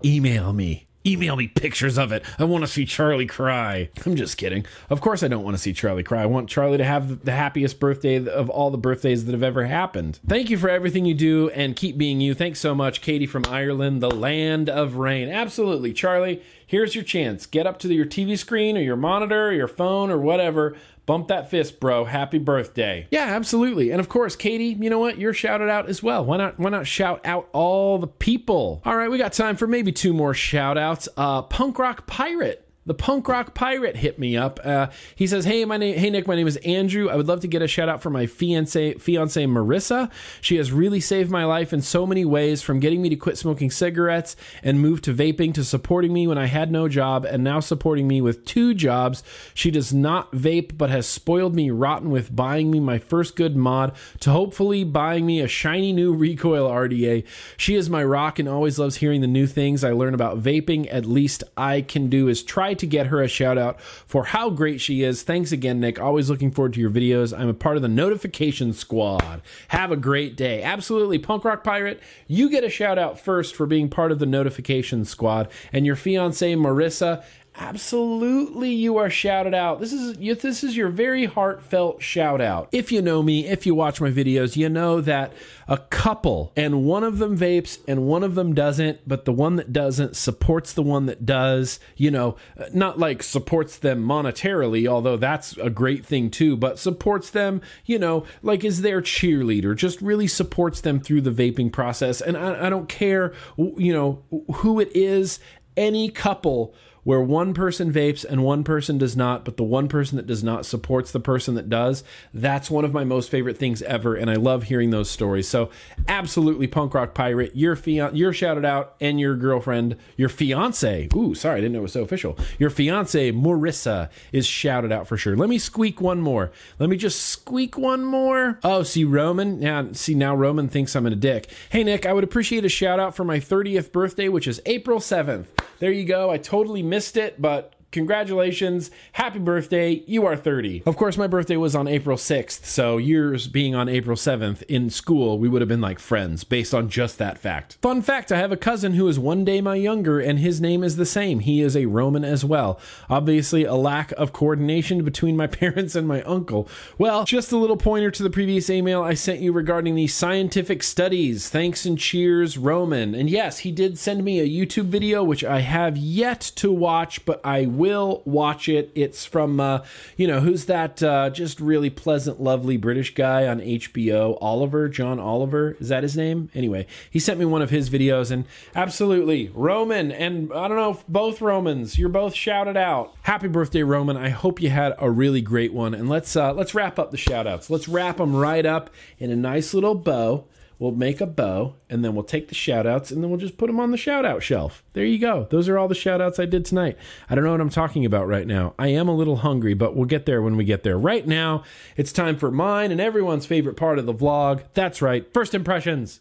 email me. Email me pictures of it. I want to see Charlie cry. I'm just kidding. Of course, I don't want to see Charlie cry. I want Charlie to have the happiest birthday of all the birthdays that have ever happened. Thank you for everything you do and keep being you. Thanks so much, Katie from Ireland, the land of rain. Absolutely. Charlie, here's your chance. Get up to your TV screen or your monitor or your phone or whatever. Bump that fist, bro. Happy birthday. Yeah, absolutely. And of course, Katie, you know what? You're shouted out as well. Why not why not shout out all the people? All right, we got time for maybe two more shout outs. Uh Punk Rock Pirate the punk rock pirate hit me up. Uh, he says, "Hey, my name, hey Nick, my name is Andrew. I would love to get a shout out for my fiance, fiance Marissa. She has really saved my life in so many ways, from getting me to quit smoking cigarettes and move to vaping, to supporting me when I had no job, and now supporting me with two jobs. She does not vape, but has spoiled me rotten with buying me my first good mod, to hopefully buying me a shiny new recoil RDA. She is my rock and always loves hearing the new things I learn about vaping. At least I can do is try." To get her a shout out for how great she is. Thanks again, Nick. Always looking forward to your videos. I'm a part of the notification squad. Have a great day. Absolutely. Punk Rock Pirate, you get a shout out first for being part of the notification squad. And your fiance, Marissa, absolutely you are shouted out. This is this is your very heartfelt shout out if you know me if you watch my videos you know that a couple and one of them vapes and one of them doesn't but the one that doesn't supports the one that does you know not like supports them monetarily although that's a great thing too but supports them you know like is their cheerleader just really supports them through the vaping process. And I, I don't care you know who it is any couple where one person vapes and one person does not, but the one person that does not supports the person that does. That's one of my most favorite things ever, and I love hearing those stories. So, absolutely, punk rock pirate, your fian- you're shouted out, and your girlfriend, your fiance. Ooh, sorry, I didn't know it was so official. Your fiance, Marissa, is shouted out for sure. Let me squeak one more. Let me just squeak one more. Oh, see Roman. Now, see now Roman thinks I'm in a dick. Hey Nick, I would appreciate a shout out for my 30th birthday, which is April 7th. There you go. I totally missed it, but Congratulations. Happy birthday. You are 30. Of course, my birthday was on April 6th, so yours being on April 7th in school, we would have been like friends based on just that fact. Fun fact I have a cousin who is one day my younger, and his name is the same. He is a Roman as well. Obviously, a lack of coordination between my parents and my uncle. Well, just a little pointer to the previous email I sent you regarding the scientific studies. Thanks and cheers, Roman. And yes, he did send me a YouTube video, which I have yet to watch, but I will watch it. It's from, uh, you know, who's that uh, just really pleasant, lovely British guy on HBO? Oliver, John Oliver. Is that his name? Anyway, he sent me one of his videos, and absolutely, Roman, and I don't know if both Romans, you're both shouted out. Happy birthday, Roman. I hope you had a really great one. And let's uh, let's wrap up the shout outs. Let's wrap them right up in a nice little bow. We'll make a bow and then we'll take the shout outs and then we'll just put them on the shout out shelf. There you go. Those are all the shout outs I did tonight. I don't know what I'm talking about right now. I am a little hungry, but we'll get there when we get there. Right now, it's time for mine and everyone's favorite part of the vlog. That's right, first impressions.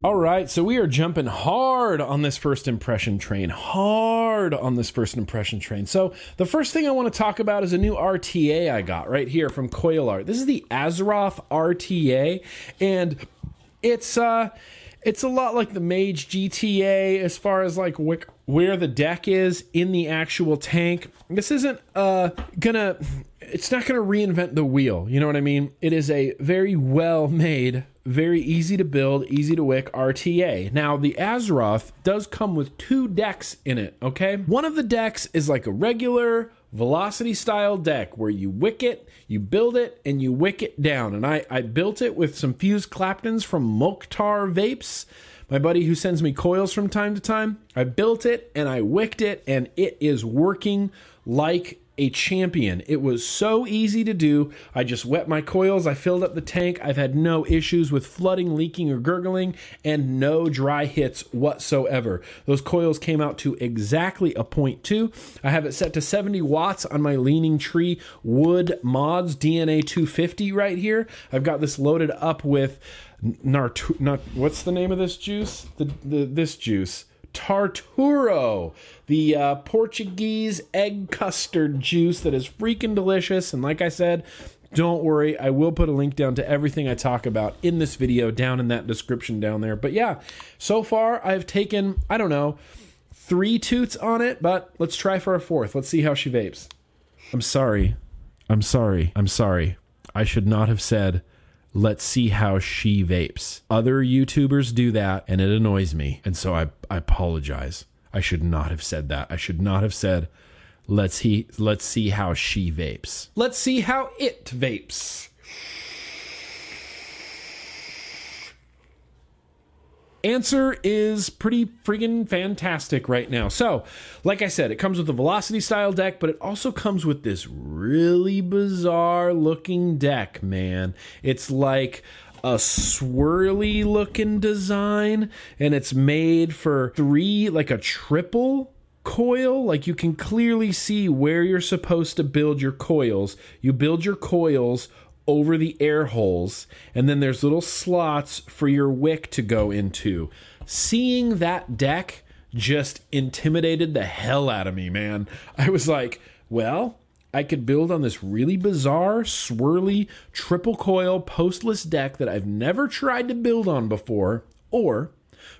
All right, so we are jumping hard on this first impression train. Hard on this first impression train. So, the first thing I want to talk about is a new RTA I got right here from Coil Art. This is the Azeroth RTA, and it's uh it's a lot like the Mage GTA as far as like where the deck is in the actual tank. This isn't uh gonna it's not gonna reinvent the wheel, you know what I mean? It is a very well made very easy to build, easy to wick RTA. Now, the Azeroth does come with two decks in it, okay? One of the decks is like a regular velocity style deck where you wick it, you build it, and you wick it down. And I, I built it with some fused Claptons from Mokhtar Vapes, my buddy who sends me coils from time to time. I built it and I wicked it, and it is working like a champion. It was so easy to do. I just wet my coils, I filled up the tank. I've had no issues with flooding, leaking, or gurgling, and no dry hits whatsoever. Those coils came out to exactly a point two. I have it set to 70 watts on my Leaning Tree Wood Mods DNA 250 right here. I've got this loaded up with Nart, not what's the name of this juice? The, the this juice. Tarturo, the uh, Portuguese egg custard juice that is freaking delicious. And like I said, Don't worry, I will put a link down to everything I talk about in this video down in that description down there. But yeah, so far I've taken, I don't know, three toots on it, but let's try for a fourth. Let's see how she vapes. I'm sorry. I'm sorry. I'm sorry. I should not have said, let's see how she vapes. Other YouTubers do that, and it annoys me. And so I, I apologize. I should not have said that. I should not have said, let's he let's see how she vapes. Let's see how it vapes. Answer is pretty friggin' fantastic right now. So, like I said, it comes with a velocity style deck, but it also comes with this really bizarre looking deck, man. It's like a swirly looking design, and it's made for three, like a triple coil like you can clearly see where you're supposed to build your coils you build your coils over the air holes, and then there's little slots for your wick to go into. Seeing that deck just intimidated the hell out of me, man. I was like, well, I could build on this really bizarre, swirly, triple coil postless deck that I've never tried to build on before, or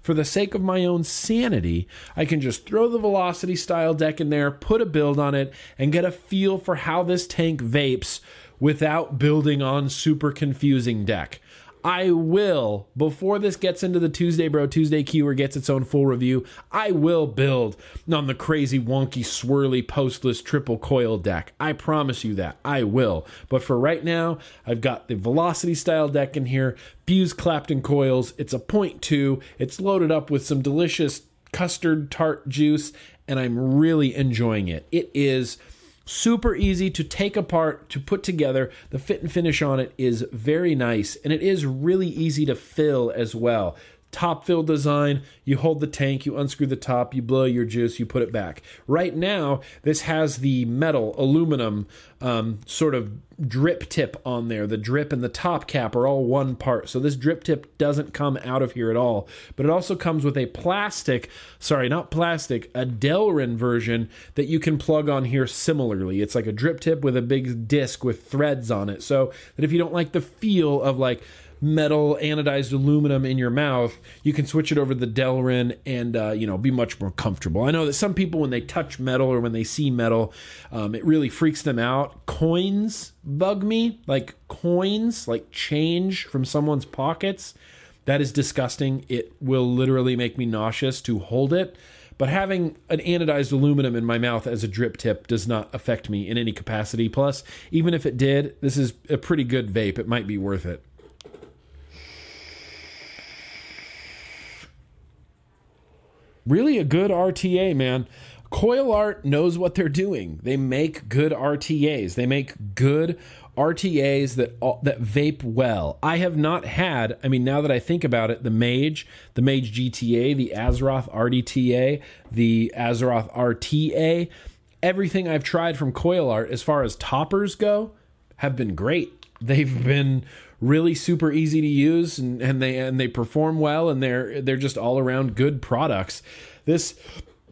for the sake of my own sanity, I can just throw the velocity style deck in there, put a build on it, and get a feel for how this tank vapes without building on super confusing deck. I will, before this gets into the Tuesday Bro Tuesday queue or gets its own full review, I will build on the crazy, wonky, swirly, postless triple coil deck. I promise you that. I will. But for right now, I've got the Velocity style deck in here, Fuse Clapton coils. It's a point two. It's loaded up with some delicious custard tart juice, and I'm really enjoying it. It is super easy to take apart, to put together. The fit and finish on it is very nice, and it is really easy to fill as well top fill design. You hold the tank, you unscrew the top, you blow your juice, you put it back. Right now, this has the metal, aluminum um, sort of drip tip on there. The drip and the top cap are all one part. So this drip tip doesn't come out of here at all. But it also comes with a plastic, sorry, not plastic, a Delrin version that you can plug on here similarly. It's like a drip tip with a big disc with threads on it. So that if you don't like the feel of like, metal anodized aluminum in your mouth, you can switch it over to the Delrin and uh, you know be much more comfortable. I know that some people when they touch metal or when they see metal, um, it really freaks them out. Coins bug me, like coins, like change from someone's pockets. That is disgusting. It will literally make me nauseous to hold it. But having an anodized aluminum in my mouth as a drip tip does not affect me in any capacity. Plus, even if it did, this is a pretty good vape. It might be worth it. Really a good RTA, man. Coil Art knows what they're doing. They make good RTAs. They make good RTAs that that vape well. I have not had. I mean, now that I think about it, the Mage, the Mage GTA, the Azeroth RDTA, the Azeroth RTA, everything I've tried from Coil Art as far as toppers go have been great. They've been really super easy to use and, and they and they perform well and they're they're just all around good products. This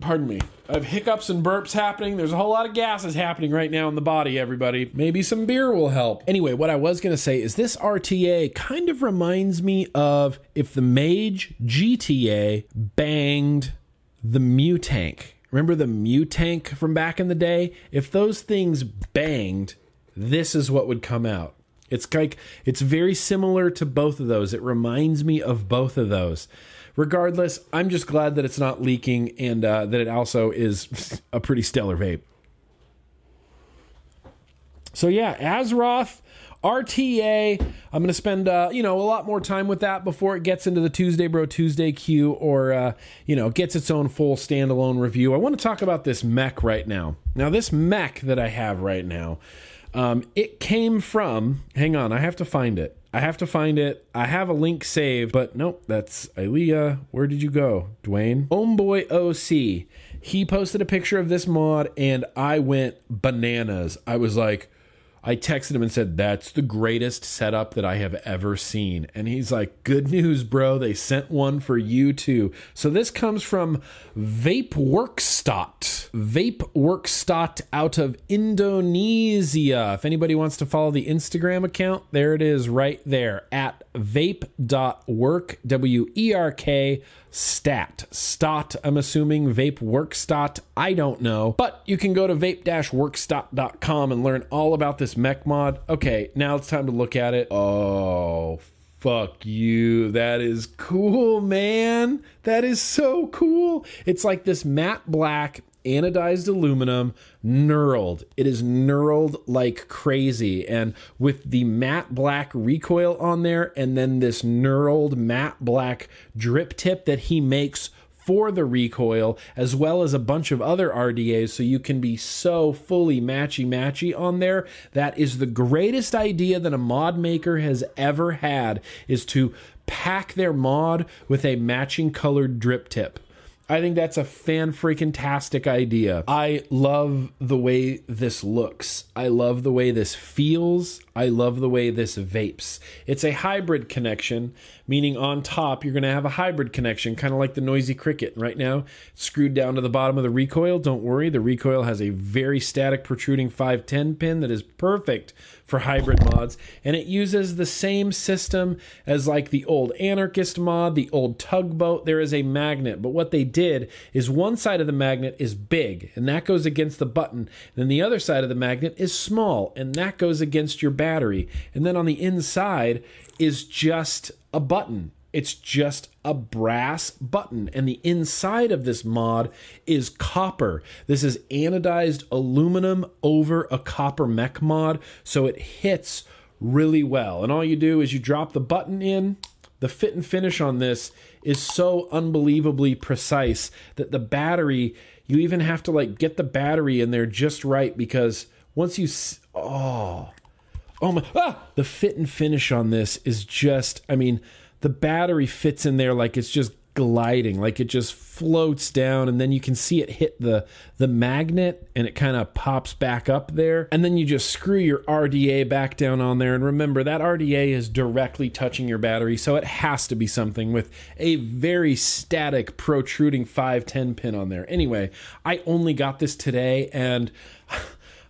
pardon me. I have hiccups and burps happening. There's a whole lot of gases happening right now in the body, everybody. Maybe some beer will help. Anyway, what I was going to say is this RTA kind of reminds me of if the Mage GTA banged the Mutank. Remember the Mutank from back in the day? If those things banged, this is what would come out. It's like it's very similar to both of those. It reminds me of both of those. Regardless, I'm just glad that it's not leaking and uh, that it also is a pretty stellar vape. So yeah, Azeroth RTA. I'm going to spend uh, you know a lot more time with that before it gets into the Tuesday Bro Tuesday queue or uh, you know gets its own full standalone review. I want to talk about this mech right now. Now this mech that I have right now. Um, it came from, hang on, I have to find it. I have to find it. I have a link saved, but nope, that's Ilea. Where did you go, Dwayne? Homeboy OC. He posted a picture of this mod, and I went bananas. I was like, I texted him and said, That's the greatest setup that I have ever seen. And he's like, Good news, bro. They sent one for you too. So this comes from Vape. Workstat. Vape Workstat out of Indonesia. If anybody wants to follow the Instagram account, there it is right there at vape.work, W E R K stat. Stot, I'm assuming, vape workstat. I don't know. But you can go to vape-workstat.com and learn all about this mech mod. Okay, now it's time to look at it. Oh, fuck you. That is cool, man. That is so cool. It's like this matte black anodized aluminum knurled. It is knurled like crazy. And with the matte black recoil on there, and then this knurled matte black drip tip that he makes for the recoil, as well as a bunch of other RDAs, so you can be so fully matchy matchy on there. That is the greatest idea that a mod maker has ever had is to pack their mod with a matching colored drip tip. I think that's a fan freaking tastic idea. I love the way this looks. I love the way this feels. I love the way this vapes. It's a hybrid connection, meaning on top you're going to have a hybrid connection, kind of like the noisy cricket. Right now, screwed down to the bottom of the recoil. Don't worry, the recoil has a very static protruding 510 pin that is perfect for hybrid mods, and it uses the same system as like the old anarchist mod, the old tugboat. There is a magnet, but what they did is one side of the magnet is big, and that goes against the button. Then the other side of the magnet is small, and that goes against your battery. And then on the inside is just a button. It's just a brass button. And the inside of this mod is copper. This is anodized aluminum over a copper mech mod. So it hits really well. And all you do is you drop the button in. The fit and finish on this is so unbelievably precise that the battery, you even have to like get the battery in there just right because once you, oh, Oh my! Ah! The fit and finish on this is just. I mean, the battery fits in there like it's just gliding, like it just floats down, and then you can see it hit the the magnet, and it kind of pops back up there, and then you just screw your RDA back down on there. And remember that RDA is directly touching your battery, so it has to be something with a very static protruding 510 pin on there. Anyway, I only got this today, and.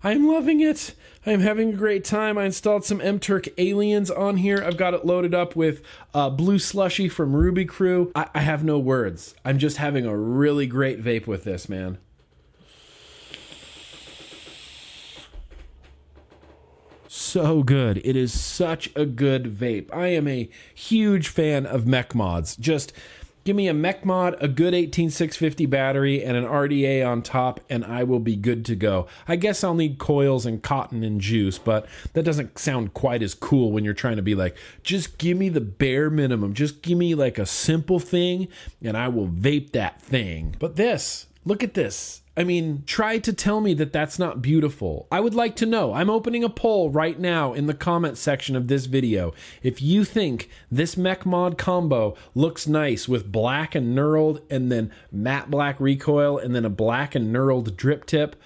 I'm loving it. I'm having a great time. I installed some MTurk aliens on here. I've got it loaded up with uh, blue slushy from Ruby Crew. I, I have no words. I'm just having a really great vape with this, man. So good. It is such a good vape. I am a huge fan of mech mods. Just Give me a mech mod, a good 18650 battery, and an RDA on top, and I will be good to go. I guess I'll need coils and cotton and juice, but that doesn't sound quite as cool when you're trying to be like, just give me the bare minimum. Just give me like a simple thing, and I will vape that thing. But this, look at this. I mean, try to tell me that that's not beautiful. I would like to know. I'm opening a poll right now in the comment section of this video. If you think this mech mod combo looks nice with black and knurled and then matte black recoil and then a black and knurled drip tip,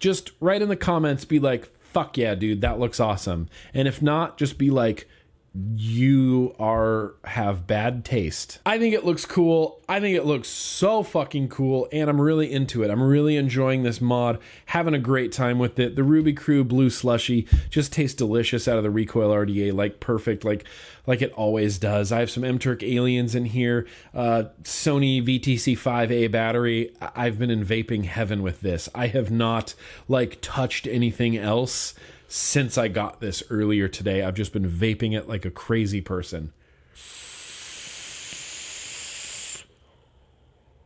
just write in the comments, be like, fuck yeah, dude, that looks awesome. And if not, just be like, you are have bad taste. I think it looks cool. I think it looks so fucking cool and I'm really into it. I'm really enjoying this mod, having a great time with it. The Ruby Crew Blue Slushy just tastes delicious out of the Recoil RDA like perfect like like it always does. I have some MTurk aliens in here, uh, Sony VTC 5A battery. I've been in vaping heaven with this. I have not like touched anything else since I got this earlier today. I've just been vaping it like a crazy person.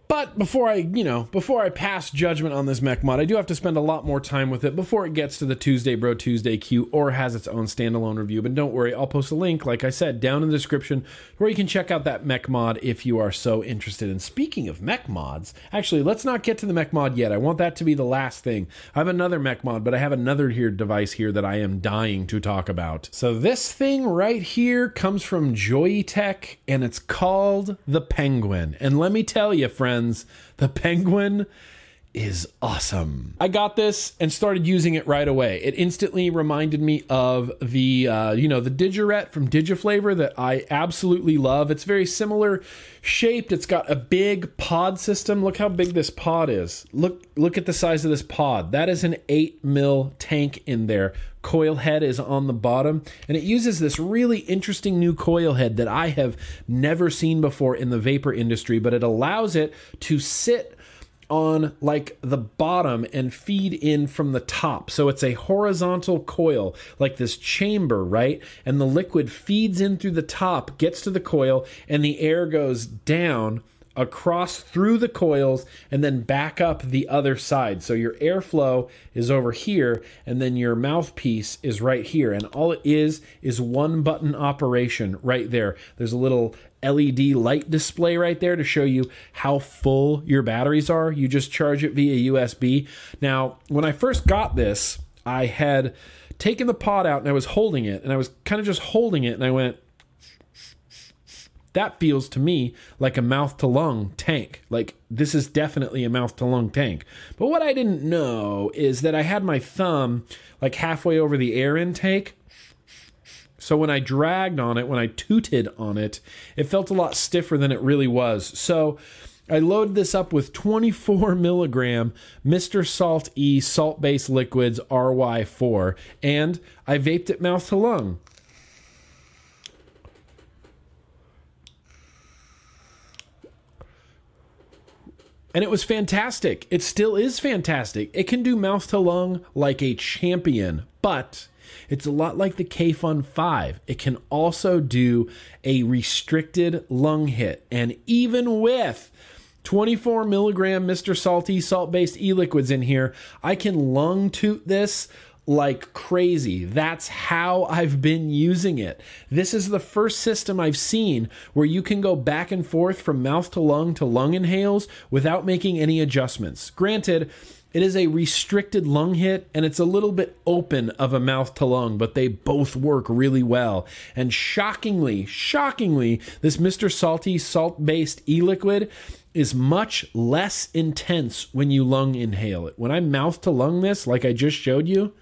But before I, you know, before I pass judgment on this mech mod, I do have to spend a lot more time with it before it gets to the Tuesday Bro Tuesday queue or has its own standalone review. But don't worry, I'll post a link, like I said, down in the description where you can check out that mech mod if you are so interested. And speaking of mech mods, actually, let's not get to the mech mod yet. I want that to be the last thing. I have another mech mod, but I have another here device here that I am dying to talk about. So this thing right here comes from Joyetech and it's called the Penguin. And let me tell you, friends, the Penguin is awesome. I got this and started using it right away. It instantly reminded me of the uh, you know the Digiret from Digiflavor that I absolutely love. It's very similar shaped. It's got a big pod system. Look how big this pod is. Look look at the size of this pod. That is an eight mil tank in there. Coil head is on the bottom, and it uses this really interesting new coil head that I have never seen before in the vapor industry, but it allows it to sit on like the bottom and feed in from the top. So it's a horizontal coil, like this chamber, right? And the liquid feeds in through the top, gets to the coil, and the air goes down across through the coils and then back up the other side. So your airflow is over here and then your mouthpiece is right here. And all it is is one button operation right there. There's a little LED light display right there to show you how full your batteries are. You just charge it via USB. Now, when I first got this, I had taken the pod out and I was holding it and I was kind of just holding it and I went, that feels to me like a mouth to lung tank. Like this is definitely a mouth to lung tank. But what I didn't know is that I had my thumb like halfway over the air intake. So when I dragged on it, when I tooted on it, it felt a lot stiffer than it really was. So I loaded this up with 24 milligram Mr. Salt E salt based liquids RY4, and I vaped it mouth to lung. And it was fantastic. It still is fantastic. It can do mouth to lung like a champion, but it's a lot like the Kayfun 5. It can also do a restricted lung hit. And even with 24 milligram Mr. Salty salt based e liquids in here, I can lung toot this like crazy. That's how I've been using it. This is the first system I've seen where you can go back and forth from mouth to lung to lung inhales without making any adjustments. Granted, it is a restricted lung hit and it's a little bit open of a mouth to lung, but they both work really well. And shockingly, shockingly, this Mr. Salty salt based e liquid is much less intense when you lung inhale it. When I mouth to lung this, like I just showed you,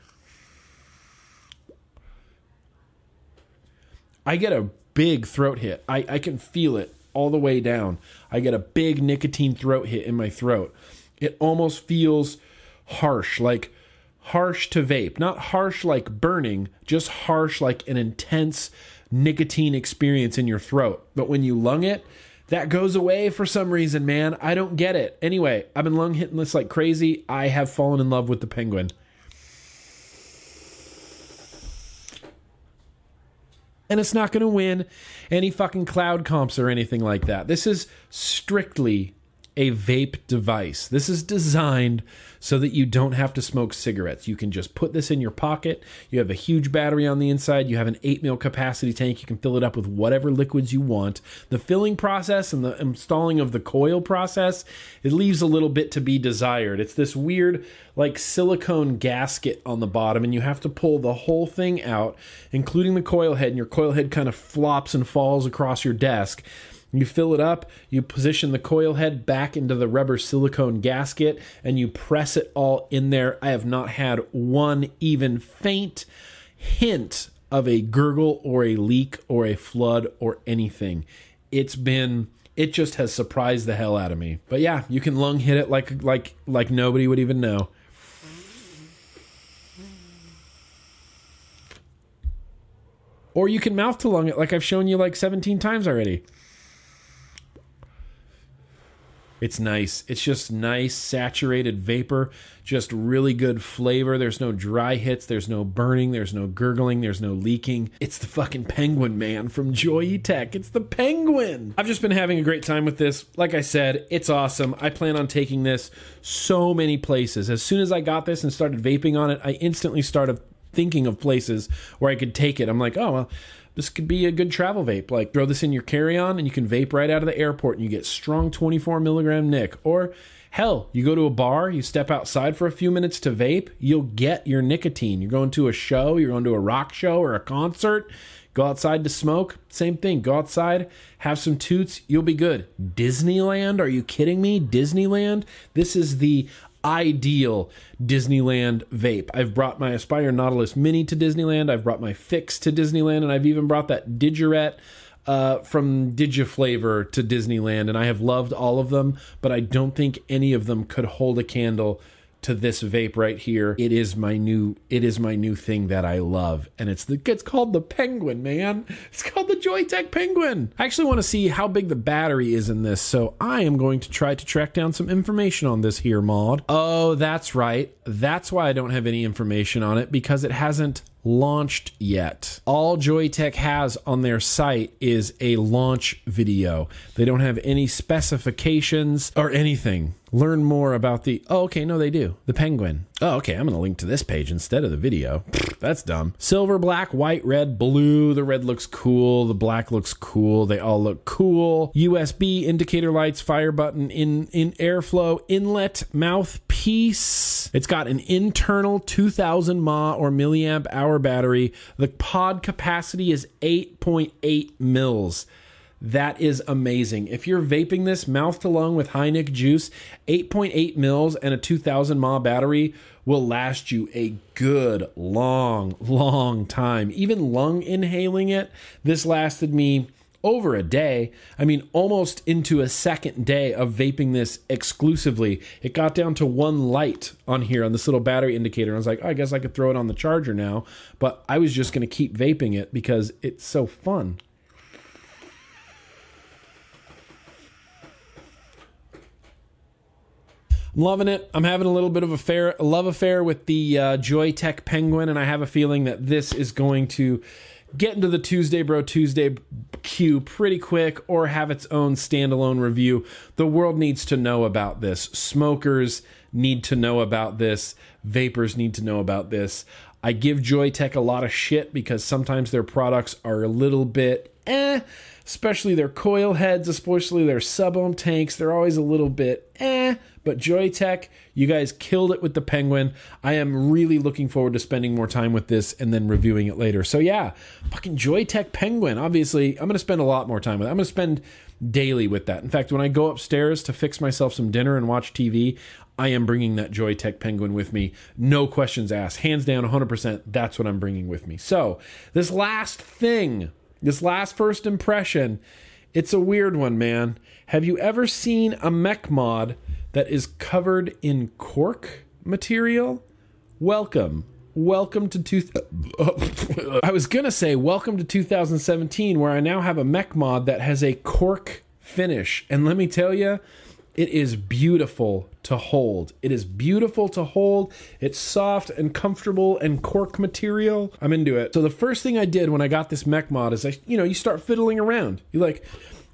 I get a big throat hit. I, I can feel it all the way down. I get a big nicotine throat hit in my throat. It almost feels harsh, like harsh to vape. Not harsh like burning, just harsh like an intense nicotine experience in your throat. But when you lung it, that goes away for some reason, man. I don't get it. Anyway, I've been lung hitting this like crazy. I have fallen in love with the penguin. and it's not going to win any fucking cloud comps or anything like that. This is strictly a vape device. This is designed so that you don't have to smoke cigarettes. You can just put this in your pocket. You have a huge battery on the inside. You have an 8 mil capacity tank. You can fill it up with whatever liquids you want. The filling process and the installing of the coil process, it leaves a little bit to be desired. It's this weird like silicone gasket on the bottom and you have to pull the whole thing out, including the coil head, and your coil head kind of flops and falls across your desk. You fill it up, you position the coil head back into the rubber silicone gasket, and you press it all in there. I have not had one even faint hint of a gurgle or a leak or a flood or anything. It's been it just has surprised the hell out of me. But yeah, you can lung hit it like like like nobody would even know. Or you can mouth to lung it like I've shown you like 17 times already. It's nice. It's just nice, saturated vapor, just really good flavor. There's no dry hits, there's no burning, there's no gurgling, there's no leaking. It's the fucking penguin man from Joyetech. It's the penguin. I've just been having a great time with this. Like I said, it's awesome. I plan on taking this so many places. As soon as I got this and started vaping on it, I instantly started thinking of places where I could take it. I'm like, oh, well, this could be a good travel vape. Like throw this in your carry on and you can vape right out of the airport and you get strong 24 milligram Nick. Or hell, you go to a bar, you step outside for a few minutes to vape, you'll get your nicotine. You're going to a show, you're going to a rock show or a concert, go outside to smoke. Same thing. Go outside, have some toots, you'll be good. Disneyland? Are you kidding me? Disneyland? This is the ideal Disneyland vape. I've brought my Aspire Nautilus Mini to Disneyland. I've brought my Phix to Disneyland, and I've even brought that Digiret uh, from Digiflavor to Disneyland, and I have loved all of them, but I don't think any of them could hold a candle to this vape right here. It is my new it is my new thing that I love. And it's the it's called the Penguin, man. It's called the Joyetech Penguin. I actually want to see how big the battery is in this, so I am going to try to track down some information on this here mod. Oh, that's right. That's why I don't have any information on it because it hasn't launched yet. All Joyetech has on their site is a launch video. They don't have any specifications or anything. Learn more about the. Oh, okay, no, they do. The Penguin. Oh, okay, I'm going to link to this page instead of the video. That's dumb. Silver, black, white, red, blue. The red looks cool. The black looks cool. They all look cool. USB indicator lights, fire button, in in airflow, inlet, mouthpiece. It's got an internal 2000 mAh or milliamp hour battery. The pod capacity is 8.8 mils. That is amazing. If you're vaping this mouth to lung with high nic juice, 8.8 mils and a 2000 mAh battery will last you a good long, long time. Even lung inhaling it, this lasted me over a day. I mean, almost into a second day of vaping this exclusively. It got down to one light on here on this little battery indicator. I was like, oh, I guess I could throw it on the charger now. But I was just going to keep vaping it because it's so fun. Loving it. I'm having a little bit of a fair love affair with the uh, Joyetech Penguin, and I have a feeling that this is going to get into the Tuesday Bro Tuesday queue pretty quick or have its own standalone review. The world needs to know about this. Smokers need to know about this. Vapors need to know about this. I give Joyetech a lot of shit because sometimes their products are a little bit eh, especially their coil heads, especially their sub ohm tanks. They're always a little bit eh. But Joyetech, you guys killed it with the Penguin. I am really looking forward to spending more time with this and then reviewing it later. So yeah, fucking Joyetech Penguin. Obviously, I'm going to spend a lot more time with it. I'm going to spend daily with that. In fact, when I go upstairs to fix myself some dinner and watch TV, I am bringing that Joyetech Penguin with me. No questions asked. Hands down, 100%. That's what I'm bringing with me. So, this last thing, this last first impression, it's a weird one, man. Have you ever seen a mech mod that is covered in cork material? Welcome. Welcome to two. I was gonna say welcome to 2017, where I now have a mech mod that has a cork finish, and let me tell you, it is beautiful to hold. It is beautiful to hold. It's soft and comfortable and cork material. I'm into it. So the first thing I did when I got this mech mod is I, you know, you start fiddling around. You like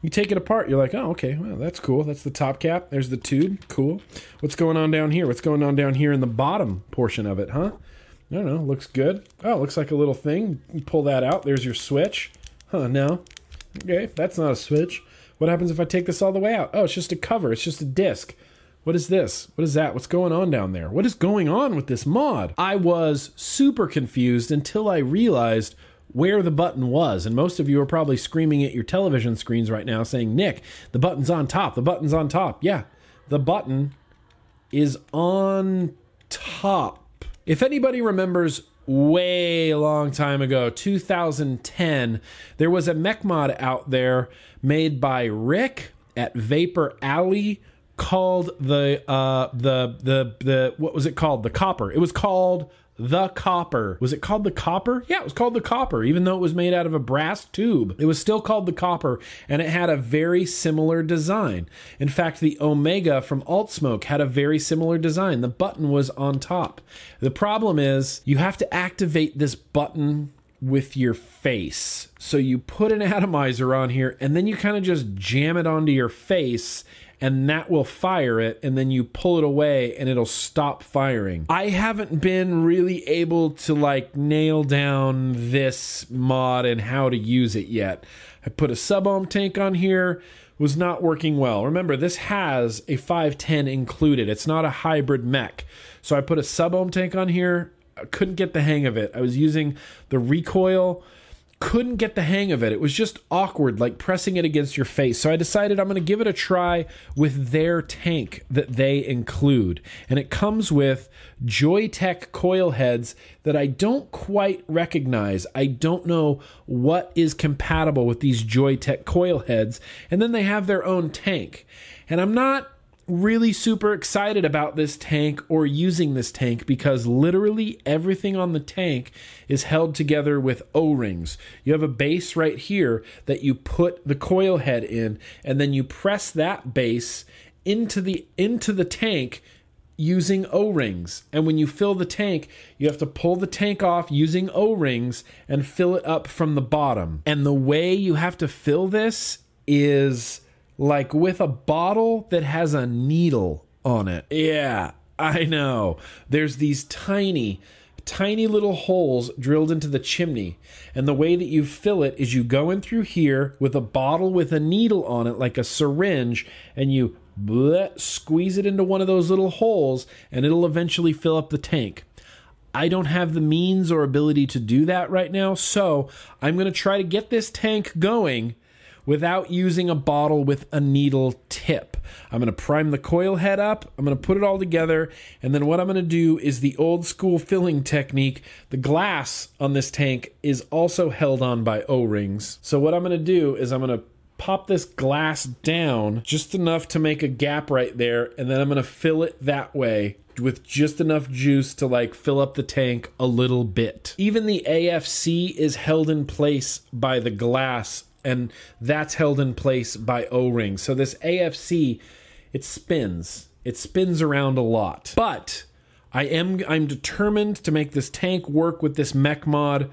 you take it apart. You're like, oh, okay, well, that's cool. That's the top cap. There's the tube. Cool. What's going on down here? What's going on down here in the bottom portion of it, huh? I don't know. Looks good. Oh, looks like a little thing. You pull that out. There's your switch. Huh, no. Okay, that's not a switch. What happens if I take this all the way out? Oh, it's just a cover. It's just a disc. What is this? What is that? What's going on down there? What is going on with this mod? I was super confused until I realized where the button was. And most of you are probably screaming at your television screens right now saying, Nick, the button's on top. The button's on top. Yeah, the button is on top. If anybody remembers way a long time ago, 2010, there was a mech mod out there made by Rick at Vapor Alley called the uh the the the what was it called? The copper. It was called the copper. Was it called the copper? Yeah, it was called the copper, even though it was made out of a brass tube. It was still called the copper, and it had a very similar design. In fact, the Omega from Alt Smoke had a very similar design. The button was on top. The problem is you have to activate this button with your face. So you put an atomizer on here and then you kind of just jam it onto your face and that will fire it and then you pull it away and it'll stop firing. I haven't been really able to like nail down this mod and how to use it yet. I put a sub ohm tank on here was not working well. Remember, this has a 510 included. It's not a hybrid mech. So I put a sub ohm tank on here. I couldn't get the hang of it. I was using the recoil couldn't get the hang of it. It was just awkward, like pressing it against your face. So I decided I'm going to give it a try with their tank that they include. And it comes with Joyetech coil heads that I don't quite recognize. I don't know what is compatible with these Joyetech coil heads. And then they have their own tank. And I'm not really super excited about this tank or using this tank because literally everything on the tank is held together with O-rings. You have a base right here that you put the coil head in and then you press that base into the into the tank using O-rings. And when you fill the tank, you have to pull the tank off using O-rings and fill it up from the bottom. And the way you have to fill this is like with a bottle that has a needle on it. Yeah, I know. There's these tiny, tiny little holes drilled into the chimney. And the way that you fill it is you go in through here with a bottle with a needle on it, like a syringe, and you bleh, squeeze it into one of those little holes, and it'll eventually fill up the tank. I don't have the means or ability to do that right now, so I'm going to try to get this tank going without using a bottle with a needle tip. I'm going to prime the coil head up, I'm going to put it all together, and then what I'm going to do is the old school filling technique. The glass on this tank is also held on by O rings. So, what I'm going to do is I'm going to pop this glass down just enough to make a gap right there, and then I'm going to fill it that way with just enough juice to like fill up the tank a little bit. Even the AFC is held in place by the glass and that's held in place by O-rings. So this AFC it spins. It spins around a lot. But I am I'm determined to make this tank work with this mech mod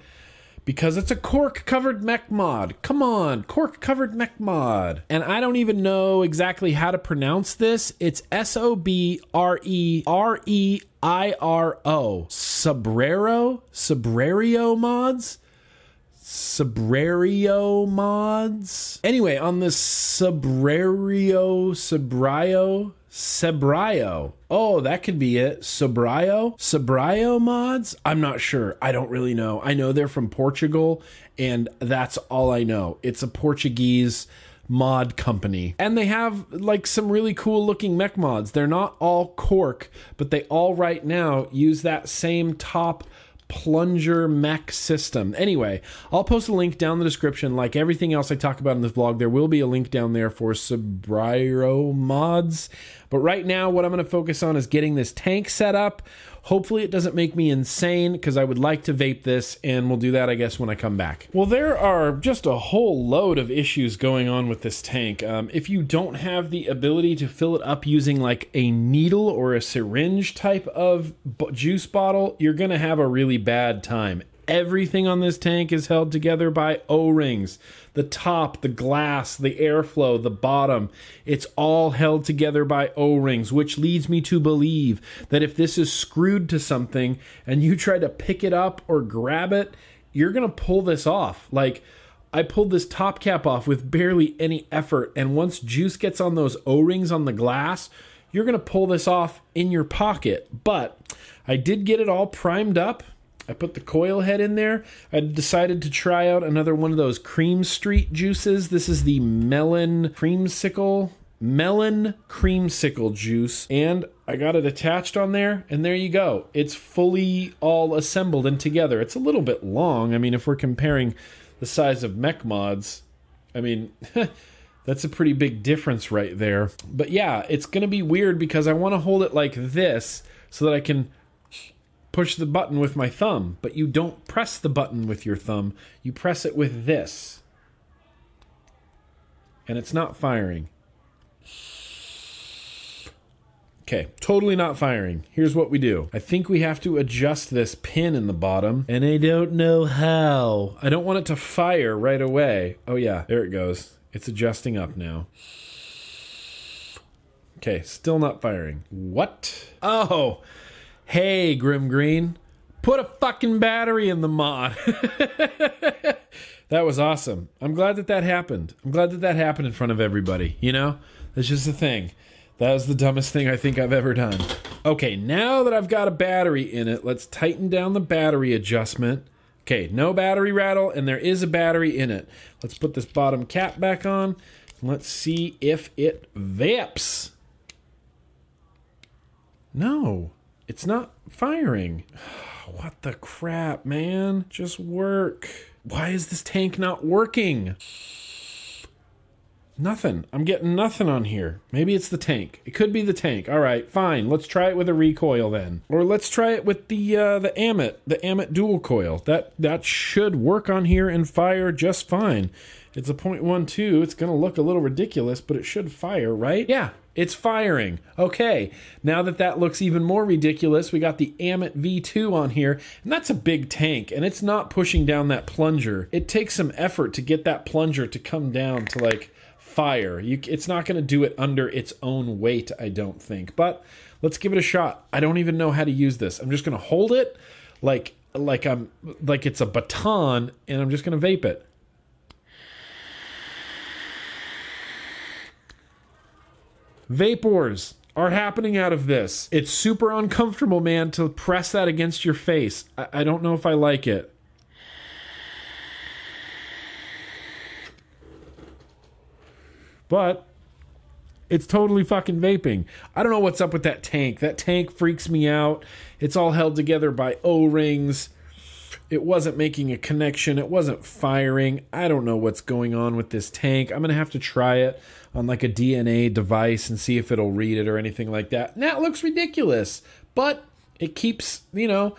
because it's a cork covered mech mod. Come on, cork covered mech mod. And I don't even know exactly how to pronounce this. It's S O B R E R E I R O. Sobrero? Sobrario mods? Sobrario mods. Anyway, on this Sobrario, Sobrio, Sebrio. Oh, that could be it. Sobrio? Sobrio mods? I'm not sure. I don't really know. I know they're from Portugal, and that's all I know. It's a Portuguese mod company. And they have like some really cool looking mech mods. They're not all cork, but they all right now use that same top plunger mech system. Anyway, I'll post a link down the description. Like everything else I talk about in this vlog, there will be a link down there for Sobriro mods. But right now, what I'm going to focus on is getting this tank set up. Hopefully, it doesn't make me insane because I would like to vape this, and we'll do that, I guess, when I come back. Well, there are just a whole load of issues going on with this tank. Um, if you don't have the ability to fill it up using like a needle or a syringe type of b- juice bottle, you're going to have a really bad time. Everything on this tank is held together by O rings. The top, the glass, the airflow, the bottom. It's all held together by O rings, which leads me to believe that if this is screwed to something and you try to pick it up or grab it, you're going to pull this off. Like, I pulled this top cap off with barely any effort, and once juice gets on those O rings on the glass, you're going to pull this off in your pocket. But I did get it all primed up. I put the coil head in there. I decided to try out another one of those Cream Street juices. This is the melon creamsicle melon creamsicle juice and I got it attached on there and there you go. It's fully all assembled and together. It's a little bit long. I mean, if we're comparing the size of mech mods, I mean, that's a pretty big difference right there. But yeah, it's going to be weird because I want to hold it like this so that I can push the button with my thumb, but you don't press the button with your thumb. You press it with this. And it's not firing. Okay, totally not firing. Here's what we do. I think we have to adjust this pin in the bottom, and I don't know how. I don't want it to fire right away. Oh, yeah, there it goes. It's adjusting up now. Okay, still not firing. What? Oh, hey, Grimm Green, put a fucking battery in the mod. that was awesome. I'm glad that that happened. I'm glad that that happened in front of everybody. You know, that's just the thing. That was the dumbest thing I think I've ever done. Okay, now that I've got a battery in it, let's tighten down the battery adjustment. Okay, no battery rattle, and there is a battery in it. Let's put this bottom cap back on. Let's see if it vapes. No, it's not firing. What the crap, man? Just work. Why is this tank not working? Nothing. I'm getting nothing on here. Maybe it's the tank. It could be the tank. All right, fine. Let's try it with a recoil then, or let's try it with the uh, the Ammit, the Ammit dual coil. That that should work on here and fire just fine. It's a .12. It's gonna look a little ridiculous, but it should fire, right? Yeah, it's firing. Okay, now that that looks even more ridiculous, we got the Ammit V2 on here, and that's a big tank, and it's not pushing down that plunger. It takes some effort to get that plunger to come down to like fire. You, it's not going to do it under its own weight, I don't think. But let's give it a shot. I don't even know how to use this. I'm just going to hold it like like I'm like it's a baton, and I'm just going to vape it. Vapors are happening out of this. It's super uncomfortable, man, to press that against your face. I, I don't know if I like it. But it's totally fucking vaping. I don't know what's up with that tank. That tank freaks me out. It's all held together by O rings. It wasn't making a connection. It wasn't firing. I don't know what's going on with this tank. I'm going to have to try it on like a DNA device and see if it'll read it or anything like that. Now it looks ridiculous, but it keeps, you know,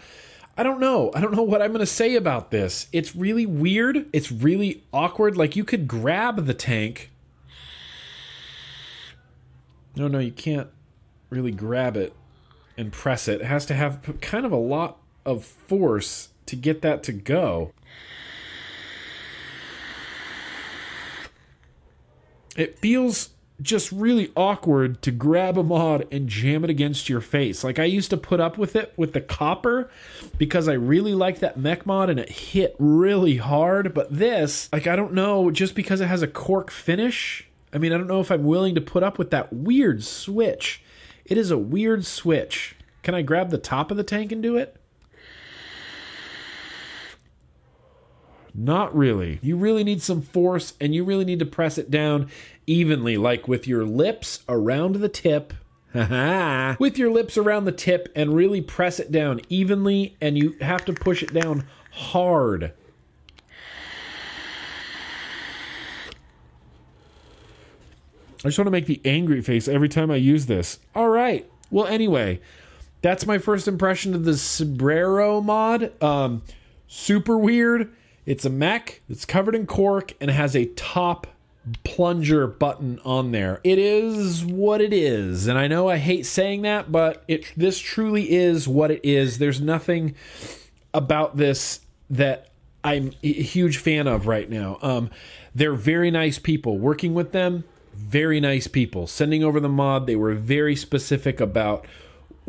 I don't know. I don't know what I'm going to say about this. It's really weird. It's really awkward. Like you could grab the tank. No, no, you can't really grab it and press it. It has to have kind of a lot of force to get that to go. It feels just really awkward to grab a mod and jam it against your face. Like I used to put up with it with the copper because I really liked that mech mod and it hit really hard. But this, like I don't know, just because it has a cork finish, I mean, I don't know if I'm willing to put up with that weird switch. It is a weird switch. Can I grab the top of the tank and do it? Not really. You really need some force and you really need to press it down evenly, like with your lips around the tip. with your lips around the tip and really press it down evenly, and you have to push it down hard. I just want to make the angry face every time I use this. All right. Well, anyway, that's my first impression of the Sombrero mod. Um, super weird. It's a mech that's covered in cork and has a top plunger button on there. It is what it is. And I know I hate saying that, but it this truly is what it is. There's nothing about this that I'm a huge fan of right now. Um, they're very nice people. Working with them, very nice people. Sending over the mod, they were very specific about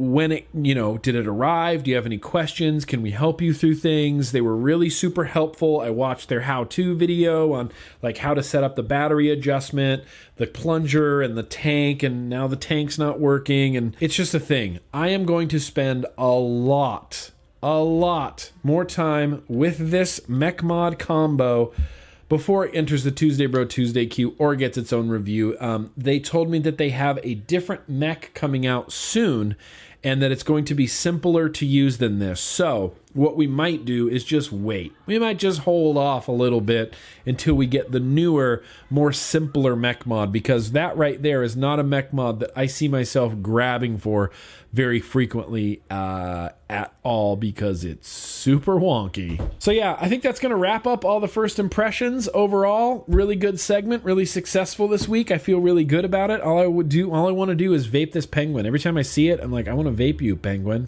when it, you know, did it arrive? Do you have any questions? Can we help you through things? They were really super helpful. I watched their how to video on like how to set up the battery adjustment, the plunger, and the tank, and now the tank's not working. And it's just a thing. I am going to spend a lot, a lot more time with this mech mod combo before it enters the Tuesday Bro Tuesday queue or gets its own review. Um, they told me that they have a different mech coming out soon and that it's going to be simpler to use than this. So, what we might do is just wait. We might just hold off a little bit until we get the newer, more simpler mech mod because that right there is not a mech mod that I see myself grabbing for very frequently uh, at all because it's super wonky. So, yeah, I think that's going to wrap up all the first impressions overall. Really good segment, really successful this week. I feel really good about it. All I would do, all I want to do is vape this penguin. Every time I see it, I'm like, I want to vape you, penguin.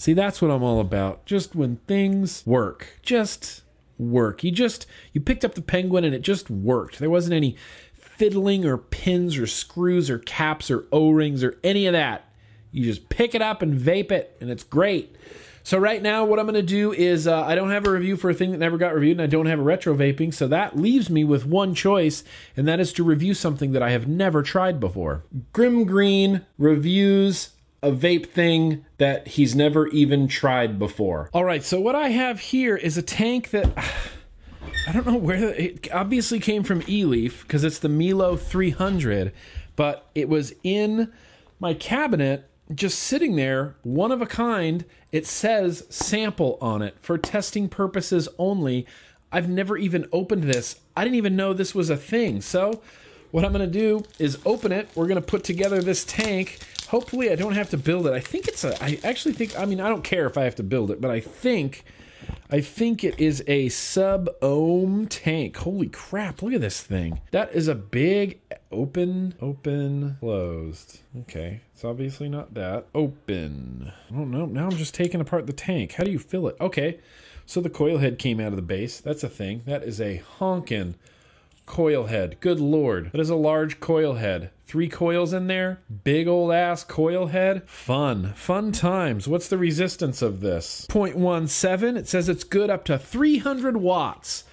See, that's what I'm all about. Just when things work, just work. You just you picked up the penguin and it just worked. There wasn't any fiddling or pins or screws or caps or O-rings or any of that. You just pick it up and vape it and it's great. So right now, what I'm going to do is uh, I don't have a review for a thing that never got reviewed, and I don't have a retro vaping. So that leaves me with one choice, and that is to review something that I have never tried before. Grimm Green reviews a vape thing that he's never even tried before. All right, so what I have here is a tank that I don't know where it obviously came from eLeaf because it's the Melo 300, but it was in my cabinet just sitting there, one of a kind. It says sample on it for testing purposes only. I've never even opened this. I didn't even know this was a thing. So, what I'm going to do is open it. We're going to put together this tank. Hopefully, I don't have to build it. I think it's a. I actually think. I mean, I don't care if I have to build it, but I think. I think it is a sub ohm tank. Holy crap, look at this thing. That is a big open, open, closed. Okay, it's obviously not that. Open. Oh no, now I'm just taking apart the tank. How do you fill it? Okay, so the coil head came out of the base. That's a thing. That is a honkin' coil head. Good lord. That is a large coil head. Three coils in there. Big old ass coil head. Fun. Fun times. What's the resistance of this? 0.17. It says it's good up to 300 watts.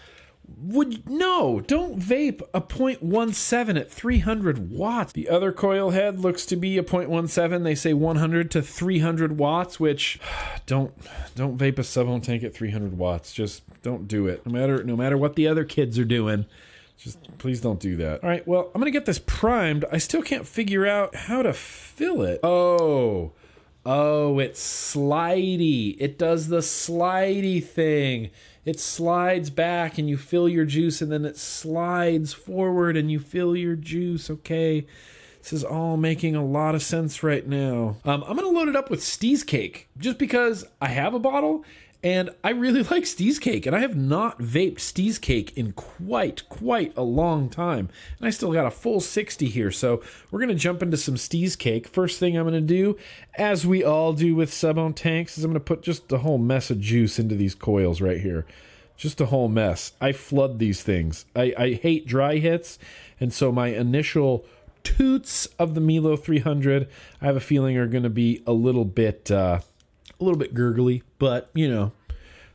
Would no, don't vape a 0.17 at 300 watts. The other coil head looks to be a 0.17. They say 100 to 300 watts, which don't don't vape a sub ohm tank at 300 watts. Just don't do it. No matter no matter what the other kids are doing. Just please don't do that. All right, well, I'm going to get this primed. I still can't figure out how to fill it. Oh. Oh, it's slidey. It does the slidey thing. It slides back and you fill your juice and then it slides forward and you fill your juice. Okay. This is all making a lot of sense right now. Um, I'm going to load it up with Steez Cake just because I have a bottle and I really like Steez Cake, and I have not vaped Steez Cake in quite, quite a long time. And I still got a full 60 here, so we're going to jump into some Steez Cake. First thing I'm going to do, as we all do with sub ohm tanks, is I'm going to put just a whole mess of juice into these coils right here. Just a whole mess. I flood these things. I, I hate dry hits, and so my initial toots of the Melo 300, I have a feeling are going to be a little bit... Uh, a little bit gurgly, but you know,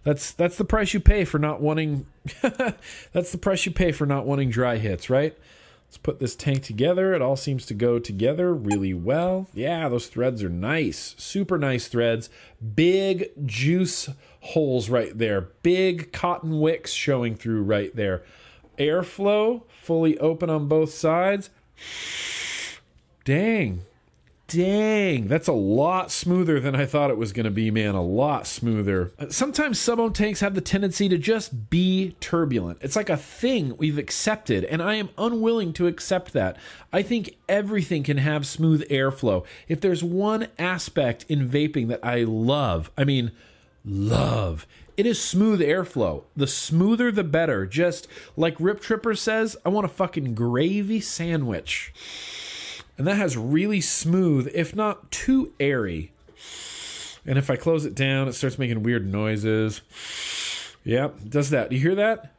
that's that's the price you pay for not wanting. that's the price you pay for not wanting dry hits, right? Let's put this tank together. It all seems to go together really well. Yeah, those threads are nice. Super nice threads. Big juice holes right there. Big cotton wicks showing through right there. Airflow fully open on both sides. Dang, Dang, that's a lot smoother than I thought it was going to be, man. A lot smoother. Uh, sometimes sub ohm tanks have the tendency to just be turbulent. It's like a thing we've accepted, and I am unwilling to accept that. I think everything can have smooth airflow. If there's one aspect in vaping that I love, I mean, love, it is smooth airflow. The smoother, the better. Just like Rip Tripper says, I want a fucking gravy sandwich and that has really smooth, if not too airy. And if I close it down, it starts making weird noises. Yep, does that. Do you hear that?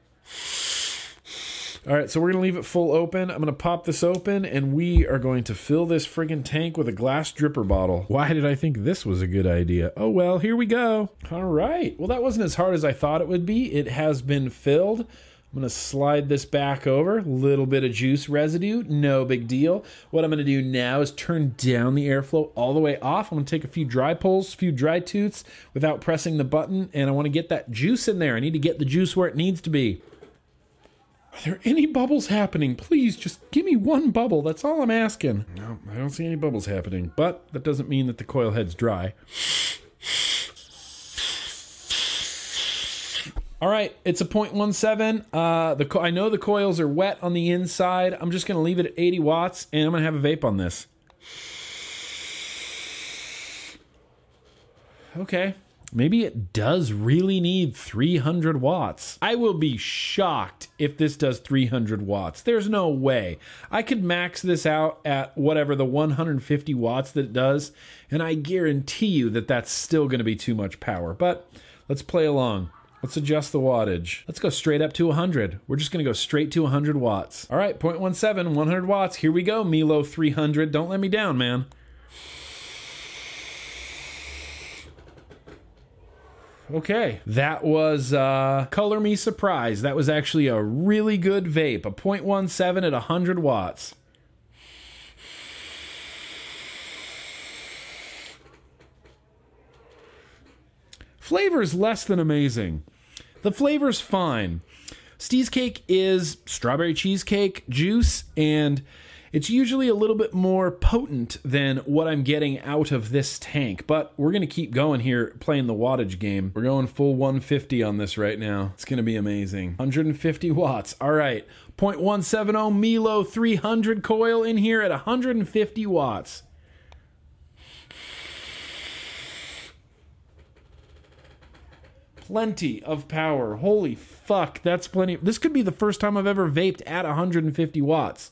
All right, so we're going to leave it full open. I'm going to pop this open and we are going to fill this friggin' tank with a glass dripper bottle. Why did I think this was a good idea? Oh, well, here we go. All right. Well, that wasn't as hard as I thought it would be. It has been filled. I'm going to slide this back over. Little bit of juice residue, no big deal. What I'm going to do now is turn down the airflow all the way off. I'm going to take a few dry pulls, a few dry toots without pressing the button, and I want to get that juice in there. I need to get the juice where it needs to be. Are there any bubbles happening? Please, just give me one bubble. That's all I'm asking. No, I don't see any bubbles happening, but that doesn't mean that the coil head's dry. All right, it's a 0.17. Uh, the co- I know the coils are wet on the inside. I'm just going to leave it at 80 watts, and I'm going to have a vape on this. Okay, maybe it does really need 300 watts. I will be shocked if this does 300 watts. There's no way. I could max this out at whatever the 150 watts that it does, and I guarantee you that that's still going to be too much power. But let's play along. Let's adjust the wattage. Let's go straight up to 100. We're just going to go straight to 100 watts. All right, 0.17, 100 watts. Here we go, Melo 300. Don't let me down, man. okay. That was uh, Color Me Surprised. That was actually a really good vape, a 0.17 at 100 watts. Flavor is less than amazing. The flavor's fine. Steez cake is strawberry cheesecake juice, and it's usually a little bit more potent than what I'm getting out of this tank. But we're to keep going here playing the wattage game. We're going full 150 on this right now. It's to be amazing. 150 watts. All right. 0.170 Melo 300 coil in here at 150 watts. Plenty of power. Holy fuck, that's plenty. This could be the first time I've ever vaped at 150 watts.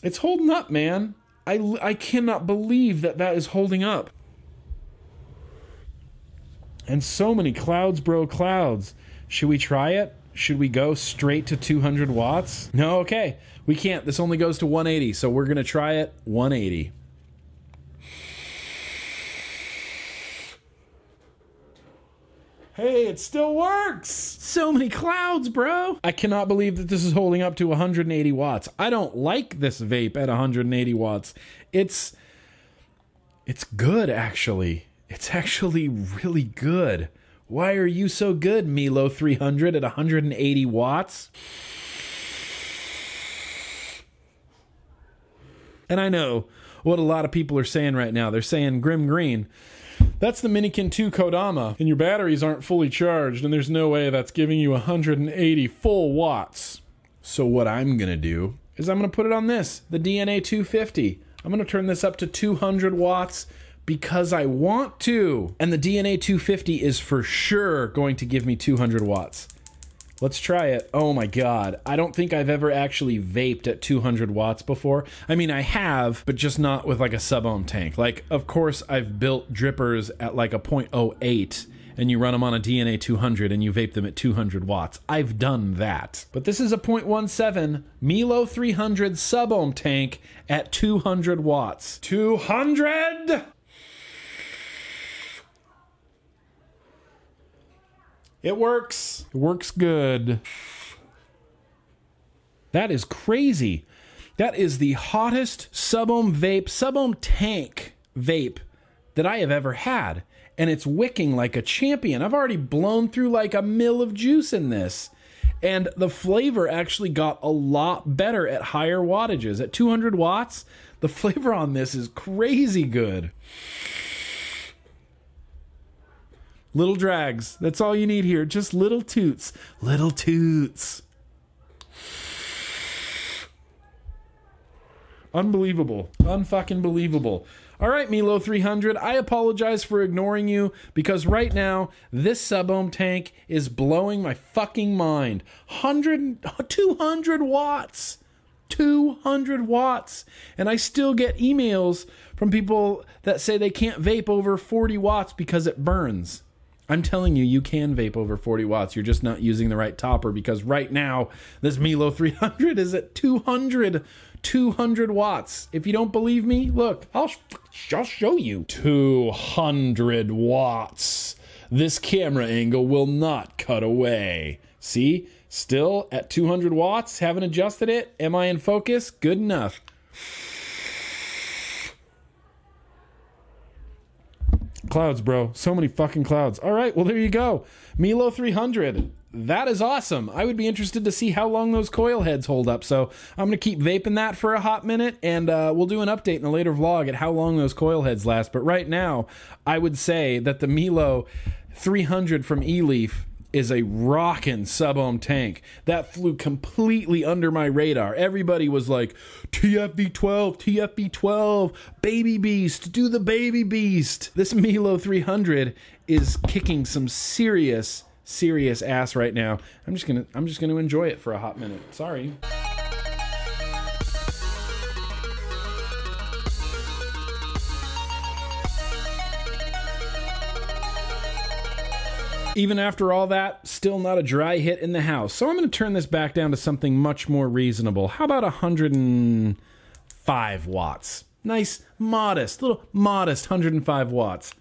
It's holding up, man. I, I cannot believe that that is holding up. And so many clouds, bro, clouds. Should we try it? Should we go straight to 200 watts? No, okay. We can't. This only goes to 180, so we're going to try it 180. Hey, it still works. So many clouds, bro. I cannot believe that this is holding up to 180 watts. I don't like this vape at 180 watts. It's it's good actually. It's actually really good. Why are you so good, Melo 300 at 180 watts? And I know what a lot of people are saying right now. They're saying Grimm Green. That's the Minikin 2 Kodama, and your batteries aren't fully charged, and there's no way that's giving you 180 full watts. So, what I'm gonna do is I'm gonna put it on this, the DNA 250. I'm gonna turn this up to 200 watts because I want to. And the DNA 250 is for sure going to give me 200 watts. Let's try it. Oh my god. I don't think I've ever actually vaped at 200 watts before. I mean, I have, but just not with like a sub ohm tank. Like, of course, I've built drippers at like a 0.08 and you run them on a DNA 200 and you vape them at 200 watts. I've done that. But this is a 0.17 Melo 300 sub ohm tank at 200 watts. 200! It works. It works good. That is crazy. That is the hottest sub-ohm vape, sub-ohm tank vape that I have ever had. And it's wicking like a champion. I've already blown through like a mill of juice in this. And the flavor actually got a lot better at higher wattages. At 200 watts, the flavor on this is crazy good. Little drags. That's all you need here. Just little toots. Little toots. Unbelievable. Unfucking believable. All right, Melo 300, I apologize for ignoring you because right now this sub ohm tank is blowing my fucking mind. 100, 200 watts. 200 watts. And I still get emails from people that say they can't vape over 40 watts because it burns. I'm telling you, you can vape over 40 watts. You're just not using the right topper because right now, this Melo 300 is at 200, 200 watts. If you don't believe me, look, I'll, I'll show you. 200 watts. This camera angle will not cut away. See? Still at 200 watts. Haven't adjusted it. Am I in focus? Good enough. Clouds, bro. So many fucking clouds. All right, well, there you go. Melo 300. That is awesome. I would be interested to see how long those coil heads hold up. So I'm going to keep vaping that for a hot minute, and uh, we'll do an update in a later vlog at how long those coil heads last. But right now, I would say that the Melo 300 from eLeaf is a rocking sub ohm tank that flew completely under my radar. Everybody was like, TFV 12, TFV 12, baby beast, do the baby beast. This Melo 300 is kicking some serious, serious ass right now. I'm just gonna, I'm just gonna enjoy it for a hot minute. Sorry. Even after all that, still not a dry hit in the house. So I'm going to turn this back down to something much more reasonable. How about 105 watts? Nice, modest, little modest 105 watts.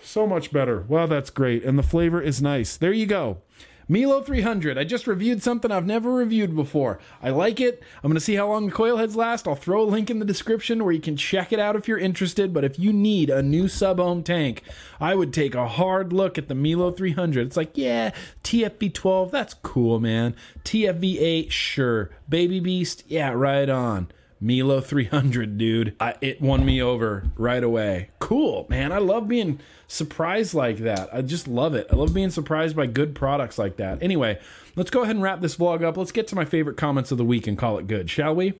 So much better. Wow, that's great. And the flavor is nice. There you go. Melo 300. I just reviewed something I've never reviewed before. I like it. I'm going to see how long the coil heads last. I'll throw a link in the description where you can check it out if you're interested. But if you need a new sub ohm tank, I would take a hard look at the Melo 300. It's like, yeah, TFV 12, that's cool, man. TFV 8, sure. Baby Beast, yeah, right on. Melo 300, dude. I, it won me over right away. Cool, man. I love being surprised like that. I just love it. I love being surprised by good products like that. Anyway, let's go ahead and wrap this vlog up. Let's get to my favorite comments of the week and call it good, shall we?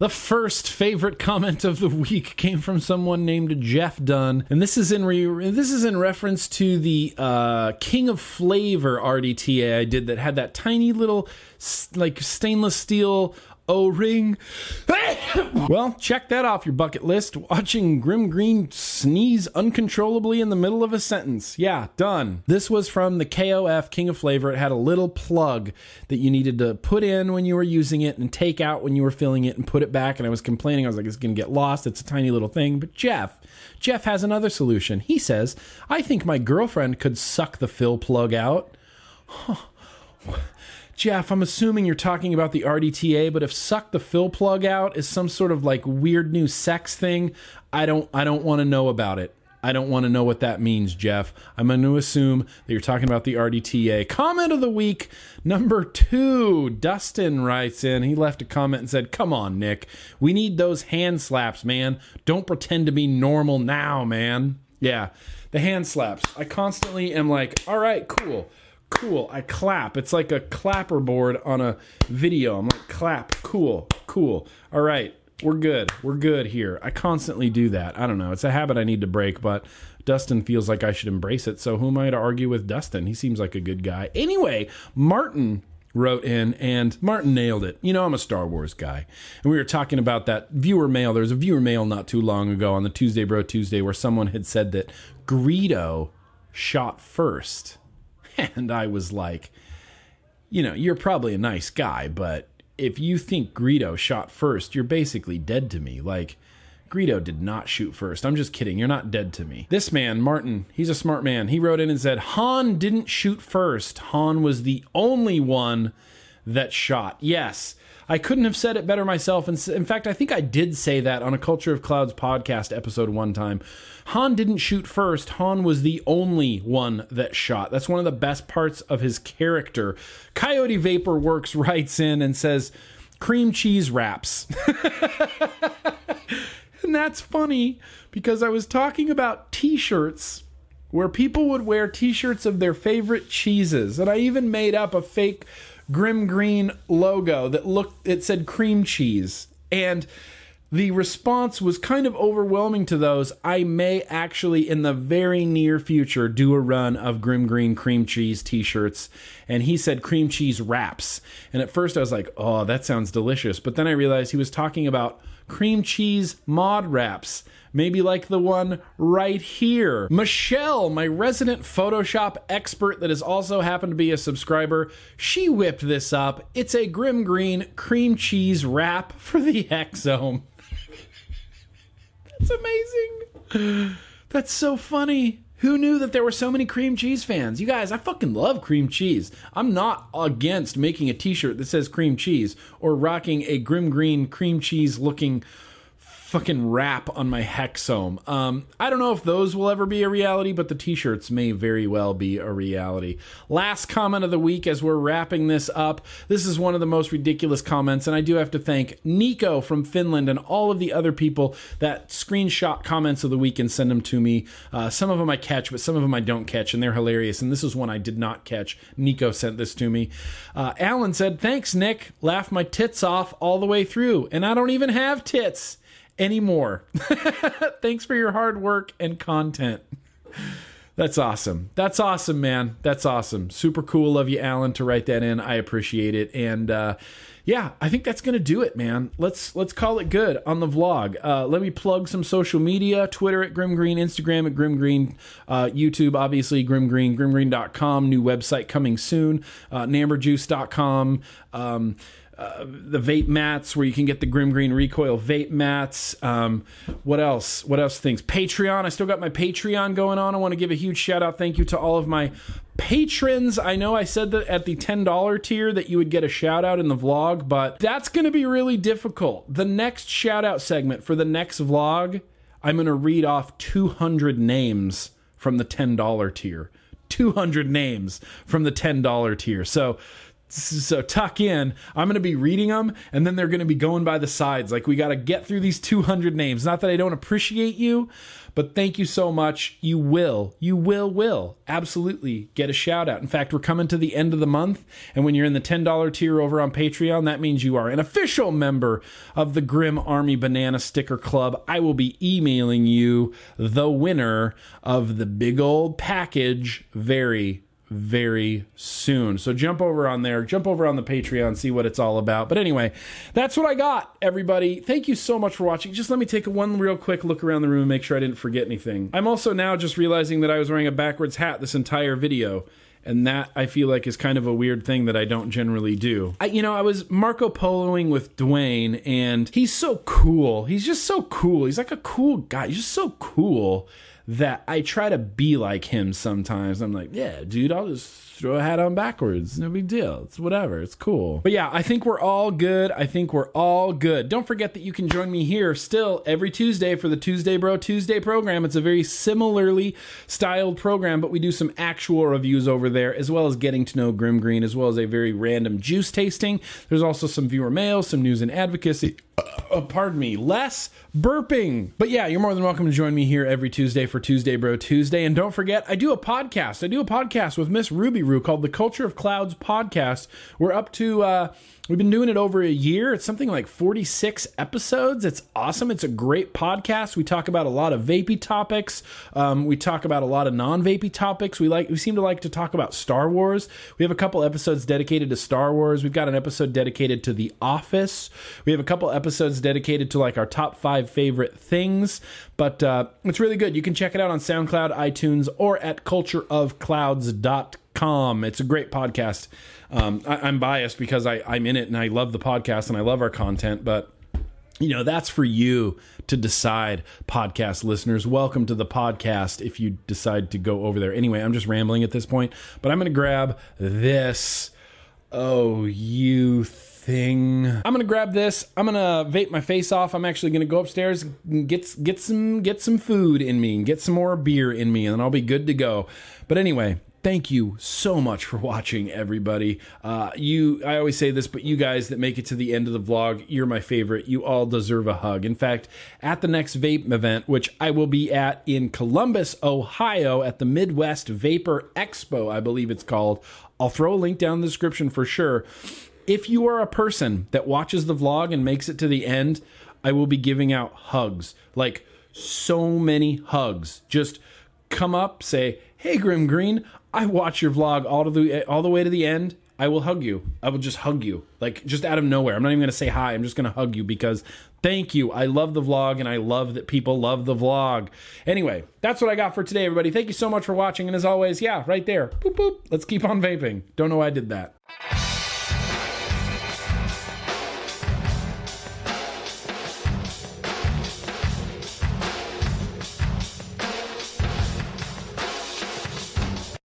The first favorite comment of the week came from someone named Jeff Dunn, and this is in re- this is in reference to the uh, King of Flavor RDTA I did that had that tiny little like stainless steel O ring. well, check that off your bucket list. Watching Grimm Green sneeze uncontrollably in the middle of a sentence. Yeah, done. This was from the KOF King of Flavor. It had a little plug that you needed to put in when you were using it and take out when you were filling it and put it back. And I was complaining. I was like, it's going to get lost. It's a tiny little thing. But Jeff, Jeff has another solution. He says, I think my girlfriend could suck the fill plug out. Jeff, I'm assuming you're talking about the RDTA, but if suck the fill plug out is some sort of like weird new sex thing, I don't I don't want to know about it. I don't want to know what that means, Jeff. I'm going to assume that you're talking about the RDTA. Comment of the week number two. Dustin writes in. He left a comment and said, Come on, Nick. We need those hand slaps, man. Don't pretend to be normal now, man. Yeah, the hand slaps. I constantly am like, All right, cool cool. I clap. It's like a clapper board on a video. I'm like, clap, cool, cool. All right, we're good. We're good here. I constantly do that. I don't know. It's a habit I need to break, but Dustin feels like I should embrace it. So who am I to argue with Dustin? He seems like a good guy. Anyway, Martin wrote in and Martin nailed it. You know, I'm a Star Wars guy. And we were talking about that viewer mail. There was a viewer mail not too long ago on the Tuesday Bro Tuesday where someone had said that Greedo shot first. And I was like, you know, you're probably a nice guy, but if you think Greedo shot first, you're basically dead to me. Like, Greedo did not shoot first. I'm just kidding. You're not dead to me. This man, Martin, he's a smart man. He wrote in and said, Han didn't shoot first. Han was the only one that shot. Yes. I couldn't have said it better myself. And in fact, I think I did say that on a Culture of Clouds podcast episode one time. Han didn't shoot first. Han was the only one that shot. That's one of the best parts of his character. Coyote Vapor Works writes in and says, cream cheese wraps. and that's funny because I was talking about t shirts where people would wear t shirts of their favorite cheeses. And I even made up a fake Grimm Green logo that looked, it said cream cheese. And the response was kind of overwhelming to those. I may actually, in the very near future, do a run of Grimm Green cream cheese t shirts. And he said cream cheese wraps. And at first I was like, oh, that sounds delicious. But then I realized he was talking about cream cheese mod wraps. Maybe like the one right here. Michelle, my resident Photoshop expert that has also happened to be a subscriber, she whipped this up. It's a Grimm Green cream cheese wrap for the Hexohm. That's amazing. That's so funny. Who knew that there were so many cream cheese fans? You guys, I fucking love cream cheese. I'm not against making a t shirt that says cream cheese or rocking a Grimm Green cream cheese looking fucking wrap on my Hexohm. Um, I don't know if those will ever be a reality, but the t-shirts may very well be a reality. Last comment of the week as we're wrapping this up. This is one of the most ridiculous comments, and I do have to thank Nico from Finland and all of the other people that screenshot comments of the week and send them to me. Uh, some of them I catch, but some of them I don't catch, and they're hilarious. And this is one I did not catch. Nico sent this to me. Uh, Alan said, "Thanks, Nick. Laugh my tits off all the way through, and I don't even have tits." Anymore. Thanks for your hard work and content. That's awesome. That's awesome, man. That's awesome. Super cool of you, Alan, to write that in. I appreciate it. And uh, yeah, I think that's gonna do it, man. Let's let's call it good on the vlog. Uh, let me plug some social media: Twitter at Grimm Green, Instagram at Grimm Green, uh, YouTube obviously Grimm Green, GrimGreen.com. New website coming soon. Uh, Namberjuice.com. Um, the vape mats where you can get the Grimm Green Recoil vape mats. Um, what else? What else things? Patreon. I still got my Patreon going on. I want to give a huge shout out. Thank you to all of my patrons. I know I said that at the $10 tier that you would get a shout out in the vlog, but that's going to be really difficult. The next shout out segment for the next vlog, I'm going to read off 200 names from the $10 tier. 200 names from the $10 tier. So so tuck in. I'm going to be reading them and then they're going to be going by the sides. Like we got to get through these 200 names. Not that i don't appreciate you but thank you so much. You will. You will will. Absolutely. Get a shout out. In fact we're coming to the end of the month and when you're in the $10 tier over on patreon that means you are an official member of the grim army banana sticker club. I will be emailing you the winner of the big old package very very soon. So jump over on there, jump over on the Patreon, see what it's all about. But anyway, that's what I got, everybody. Thank you so much for watching. Just let me take one real quick look around the room and make sure I didn't forget anything. I'm also now just realizing that I was wearing a backwards hat this entire video. And that I feel like is kind of a weird thing that I don't generally do. I, you know, I was Marco Poloing with Dwayne, and he's so cool. He's just so cool. He's like a cool guy. He's just so cool that I try to be like him sometimes. I'm like, yeah, dude, I'll just throw a hat on backwards. No big deal. It's whatever. It's cool. But yeah, I think we're all good. I think we're all good. Don't forget that you can join me here still every Tuesday for the Tuesday Bro Tuesday program. It's a very similarly styled program, but we do some actual reviews over there, as well as getting to know Grimm Green, as well as a very random juice tasting. There's also some viewer mail, some news and advocacy. Uh, pardon me, less burping. But yeah, you're more than welcome to join me here every Tuesday for Tuesday Bro Tuesday. And don't forget, I do a podcast. I do a podcast with Miss Ruby Roo called the Culture of Clouds Podcast. We're up to uh, We've been doing it over a year. It's something like 46 episodes. It's awesome. It's a great podcast. We talk about a lot of vapey topics. Um, we talk about a lot of non-vapey topics. We like we seem to like to talk about Star Wars. We have a couple episodes dedicated to Star Wars. We've got an episode dedicated to The Office. We have a couple episodes dedicated to like our top five favorite things. But uh, it's really good. You can check it out on SoundCloud, iTunes, or at cultureofclouds.com. It's a great podcast. Um, I, am biased because I, I'm in it and I love the podcast and I love our content, but you know that's for you to decide podcast listeners. Welcome to the podcast if you decide to go over there. Anyway i'm just rambling at this point but i'm going to grab this. Oh you thing. I'm going to grab this. I'm going to vape my face off. I'm actually going to go upstairs and get get some get some food in me and get some more beer in me and then i'll be good to go. But anyway thank you so much for watching everybody. Uh, you i always say this but you guys that make it to the end of the vlog you're my favorite. You all deserve a hug. In fact at the next vape event which i will be at in columbus ohio at the midwest vapor expo i believe it's called i'll throw a link down in the description for sure. If you are a person that watches the vlog and makes it to the end i will be giving out hugs like so many hugs. Just come up say hey Grimm Green I watch your vlog all to the all the way to the end. I will hug you. I will just hug you, like just out of nowhere. I'm not even gonna say hi. I'm just gonna hug you because thank you. I love the vlog and I love that people love the vlog. Anyway, that's what I got for today, everybody. Thank you so much for watching. And as always, yeah, right there. Boop boop. Let's keep on vaping. Don't know why I did that.